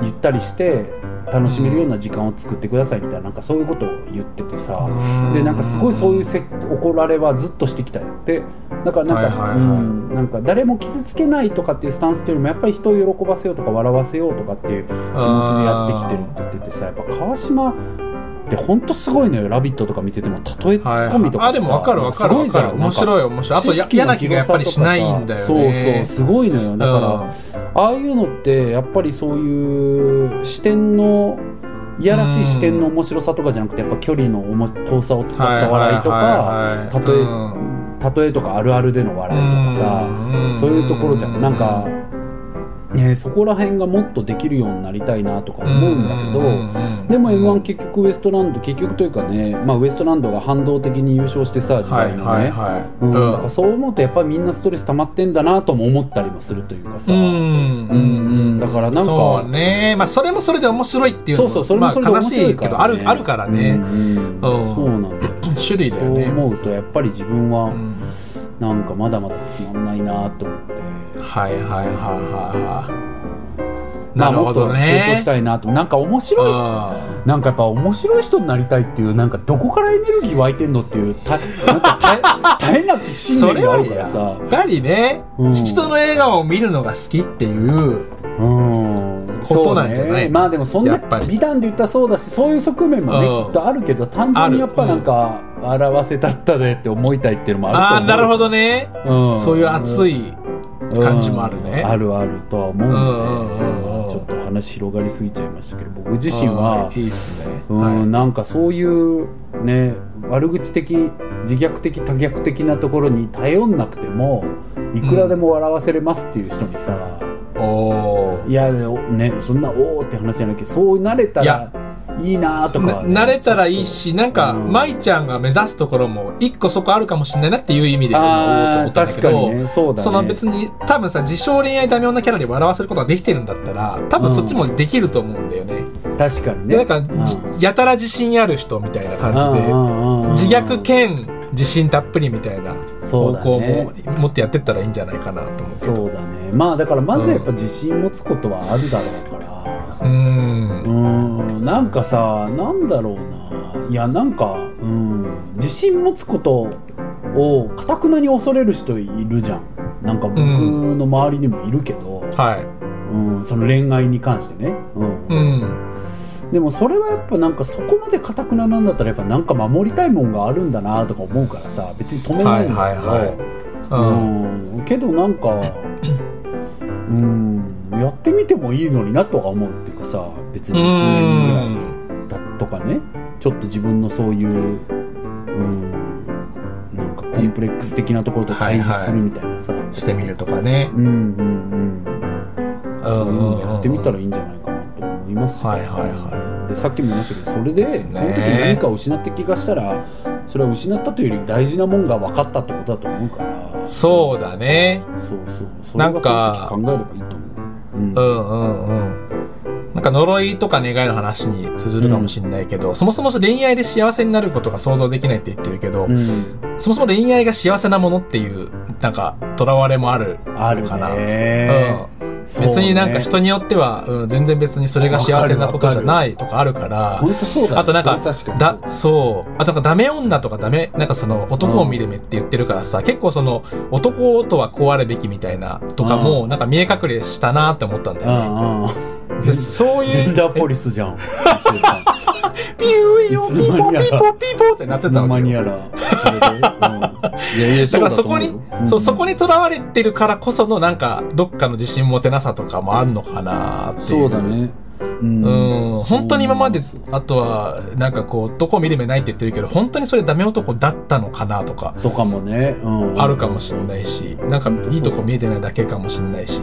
ゆったりして楽しめるような時間を作ってくださいみたいななんかそういうことを言っててさでなんかすごいそういうせ怒られはずっとしてきたよって。だからなんか、はいはいはい。うんなんか誰も傷つけないとかっていうスタンスというよりもやっぱり人を喜ばせようとか笑わせようとかっていう気持ちでやってきてるって言っててさやっぱ川島って本当すごいのよ「ラビット!」とか見てても。例えツッコミとかあでも分かる分かる分かる。面白い面白い。あとや嫌な気がやっぱりしないんだよね。そうそうすごいのよ。だから、ああいうのってやっぱりそういう視点のいやらしい視点の面白さとかじゃなくてやっぱ距離の重遠さを使った笑いとか例え例えとかあるあるでの笑いとかさそういうところじゃん。なんか、ね、そこら辺がもっとできるようになりたいなとか思うんだけどでも m 1結局ウエストランド結局というかね、まあ、ウエストランドが反動的に優勝してさ時代のね。うん。だからそう思うとやっぱりみんなストレス溜まってんだなとも思ったりもするというかさ、うんうんだからなんかそうね。まあそれもそれで面白いっていうのもそうそうそれもそれでまあ、面悲し白いねいけどあるあるからね、そうなんだよ。[LAUGHS] 種類だよね。そう思うとやっぱり自分はうんなんかまだまだつまんないなと思って、はいはいはいはいはい。まあなるほどもっと成長ねしたいなと。なんか面白いあなんかやっぱ面白い人になりたいっていうなんかどこからエネルギー湧いてんのっていうたなんか絶え絶えなき信念があるからやさっぱりね、うん。人の笑顔を見るのが好きっていう。うんことなんじゃないそうね。まあでもそんな美談で言ったらそうだしそういう側面もねうん。きっとあるけど単純にやっぱなんか表せたったでって思いたいっていうのもあるとああなるほどね、うん。そういう熱い感じもあるね。うん。あるあるとは思うので、ちょっと話広がりすぎちゃいましたけど僕自身はうんいいっすね、うんはい。なんかそういうね悪口的自虐的多虐的なところに頼んなくてもいくらでも笑わせれますっていう人にさ、いやねそんなおおって話じゃないけどそうなれたらいや。いいなとかはね、な慣れたらいいしなんかうん舞ちゃんが目指すところも一個そこあるかもしれないなっていう意味で今思うと思ったんだけど、確かにねそね。その別に多分さ自称恋愛ダメ女キャラに笑わせることができてるんだったら多分そっちもできると思うんだよね。確かにね。でなんかじやたら自信ある人みたいな感じで自自虐兼自信たっぷりみたいな方向ねも持ってやってったらいいんじゃないかなと思うけど。そうだね。まあだからまずやっぱ自信持つことはあるだろうから。うーん。うん。なんかさなんだろうな。いやなんかうん。自信持つことをかたくなに恐れる人いるじゃん。なんか僕の周りにもいるけど、はい。うん。その恋愛に関してね、うん。うん。でもそれはやっぱなんかそこまでかたくななんだったらやっぱなんか守りたいもんがあるんだなとか思うからさ別に止めないんだけど、はいはいはい。うん。うんけどなんかうんやってみてもいいのになとは思うっていうかさ別に1年ぐらいだとかね。ちょっと自分のそういううんなんかコンプレックス的なところと対峙するみたいなさ、してみるとかね。うんうんうん。そういうのやってみたらいいいんじゃないかなと思いますよ。はいはいはでさっきも言いましたけどそれでその時何かを失った気がしたらそれは失ったというより大事なもんが分かったってことだと思うから。そうだね。そうそう。それなんはか考えればいいと思う、うん。うんうんうん。なんか呪いとか願いの話に通ずるかもしれないけど、そもそも恋愛で幸せになることが想像できないって言ってるけど、うん。そもそも恋愛が幸せなものっていうなんかとらわれもあるあるのかな、ね。うん、そうね別になんか人によっては、うん、全然別にそれが幸せなことじゃないとかあるから本当そうだね。あとなんかだそう。あとなんかダメ女とかダメなんかその男を見る目って言ってるからさ、結構その男とはこうあるべきみたいなとかもなんか見え隠れしたなって思ったんだよね。うんそういうジェンダーポリスじゃん。[LAUGHS] ピューヨピーポーピーポーピーポーってなってたわけよ。[LAUGHS] だからそこにうだと思うよ。そうそこにとらわれてるからこそのなんかどっかの自信持てなさとかもあるのかなっていう。そうだね。ううん、本当に今まであとはなんかこうどこ見る目ないって言ってるけど本当にそれダメ男だったのかなとか。とかもね、うん。あるかもしれないしなんかいいとこ見えてないだけかもしれないし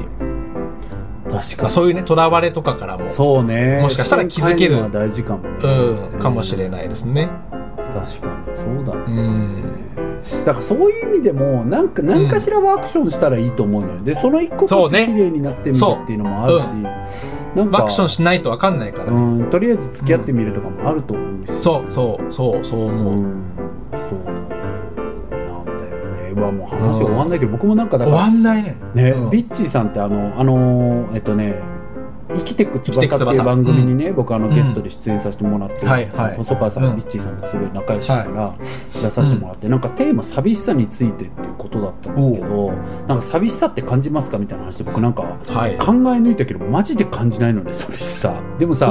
確かに。そういうねとらわれとかからも。そうね。もしかしたら気づける。は大事かもね。うんかもしれないですね。確かに、そうだうね。ん。だからそういう意味でもなんか何かしらはアクションしたらいいと思うのよ、でその一個が綺麗になってみるっていうのもあるし、なんかアクションしないと分かんないからね。うん、とりあえず付き合ってみるとかもあると思うし、そうそうそうそう思う、うん、そうもう話終わんないけど僕もなんかだ終からわんないね。ね、うん。ビッチーさんってあのあのえっとね生きてく翼っていう番組にね、僕あのうんゲストで出演させてもらって、細川さん、うん。ビッチーさんがすごい仲良しだから、出させてもらって、なんかテーマ寂しさについてっていうことだったんだけどなんか寂しさって感じますかみたいな話で僕なんかはい。考え抜いたけどマジで感じないのね寂しさ。でもさ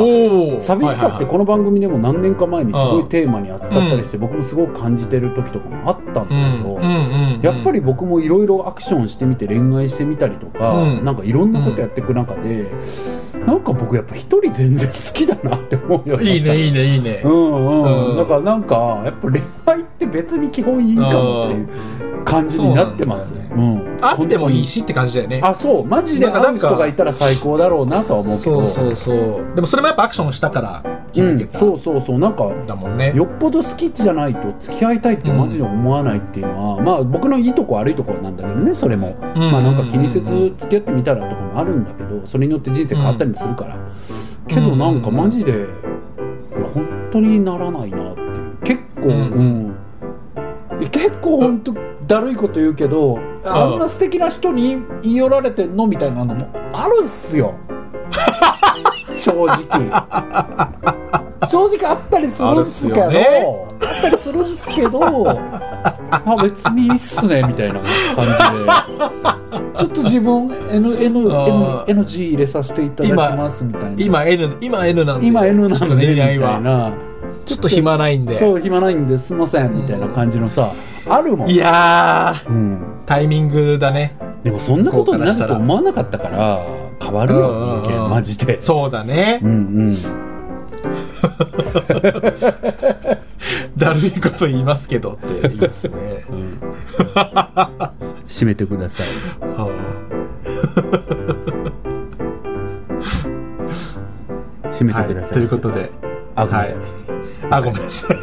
寂しさってこの番組でも何年か前にすごいテーマに扱ったりして僕もすごく感じてる時とかもあったんだけど、やっぱり僕もいろいろアクションしてみて恋愛してみたりとか、うん。なんかいろんなことやっていく中で、なんか僕やっぱ一人全然好きだなって思うよいいねいいねいいね。うんうん、うん。だからなんかやっぱ恋愛って別に基本いいかもっていう感じになってます。そうなんあってもいいしって感じだよね。あそうマジで会う人がいたら最高だろうなとは思うけど。そうそうそう。でもそれもやっぱアクションしたから気づけた、うん、そうそうそう。なんかだもんね。よっぽど好きじゃないと付き合いたいってマジで思わないっていうのは、まあ僕のいいとこ悪いとこなんだけどねそれも、まあなんか気にせず付き合ってみたらとかもあるんだけどそれによって人生変わったりもするから、けどなんかマジで本当にならないなっていう。結構ううん。ん、いや結構本当だるいこと言うけどあんな素敵な人に言い寄られてんのみたいなのもあるっすよ。[LAUGHS] 正直。正直あったりするんすけどあ,、あったりするんすけどあ別にいいっすねみたいな感じでちょっと自分 N N あ N NG 入れさせていただきますみたいな。今 N 今 N なんで。今 N なんでみたい恋愛は。なちょっと暇ないんで。そう暇ないんですいませんみたいな感じのさあるもん。いやー。うん。タイミングだね。でもそんなことになると思わなかったから変わるようんうんうん。人間マジで。そうだね。うんうん。[LAUGHS] だるいこと言いますけどっていいですね。うん [LAUGHS] 締めてください。はあはい締めてください、ということではいあごめんなさい、あごめんなさい。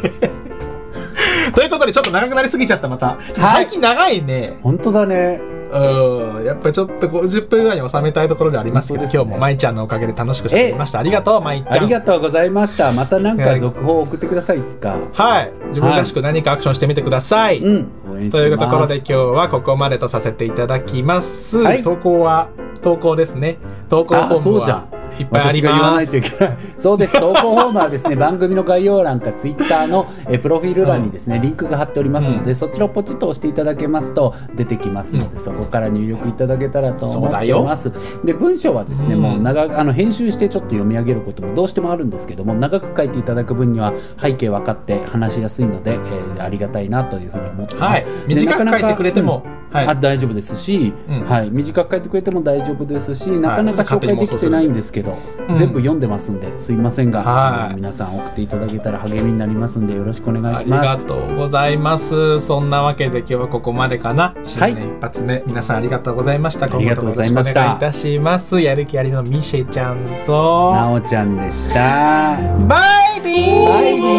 ということでちょっと長くなりすぎちゃったまた。最近長いね。本当だねうん。やっぱりちょっと50分ぐらいに収めたいところではありますけどね。今日も舞ちゃんのおかげで楽しくしてきました。ありがとう舞ちゃん。ありがとうございました。またなんか続報送ってくださいいつか。はい。自分らしく何かアクションしてみてください、うん。応援してますというところで今日はここまでとさせていただきます、はい。投稿は投稿ですね。投稿フォじゃはんいっぱいあり私が言わないますといけない。そうです。投稿フォームはですね、[LAUGHS] 番組の概要欄かツイッターのえプロフィール欄にですね、リンクが貼っておりますので、うん。そちらをポチッと押していただけますと出てきますので、そこから入力いただけたらと思います。で、文章はですね、うん。もう長くあの編集してちょっと読み上げることもどうしてもあるんですけども、長く書いていただく分には背景分かって話しやすいので、えーありがたいなというふうに思ってます。はい。で短く書いてくれても、はい。あ大丈夫ですし、うん。はい、短く書いてくれても大丈夫ですしなかなかはい紹介できてないんですけど、うん。全部読んでますんですいませんが、はい。皆さん送っていただけたら励みになりますんでよろしくお願いありします。がとうございます。そんなわけで今日はここまでかな。新はい。年一発目、皆さんありがとうございました。ありがとうございました。今後ともよろしくお願いいたします。やる気ありのミシェちゃんと。なおちゃんでした。バイビー。バイビー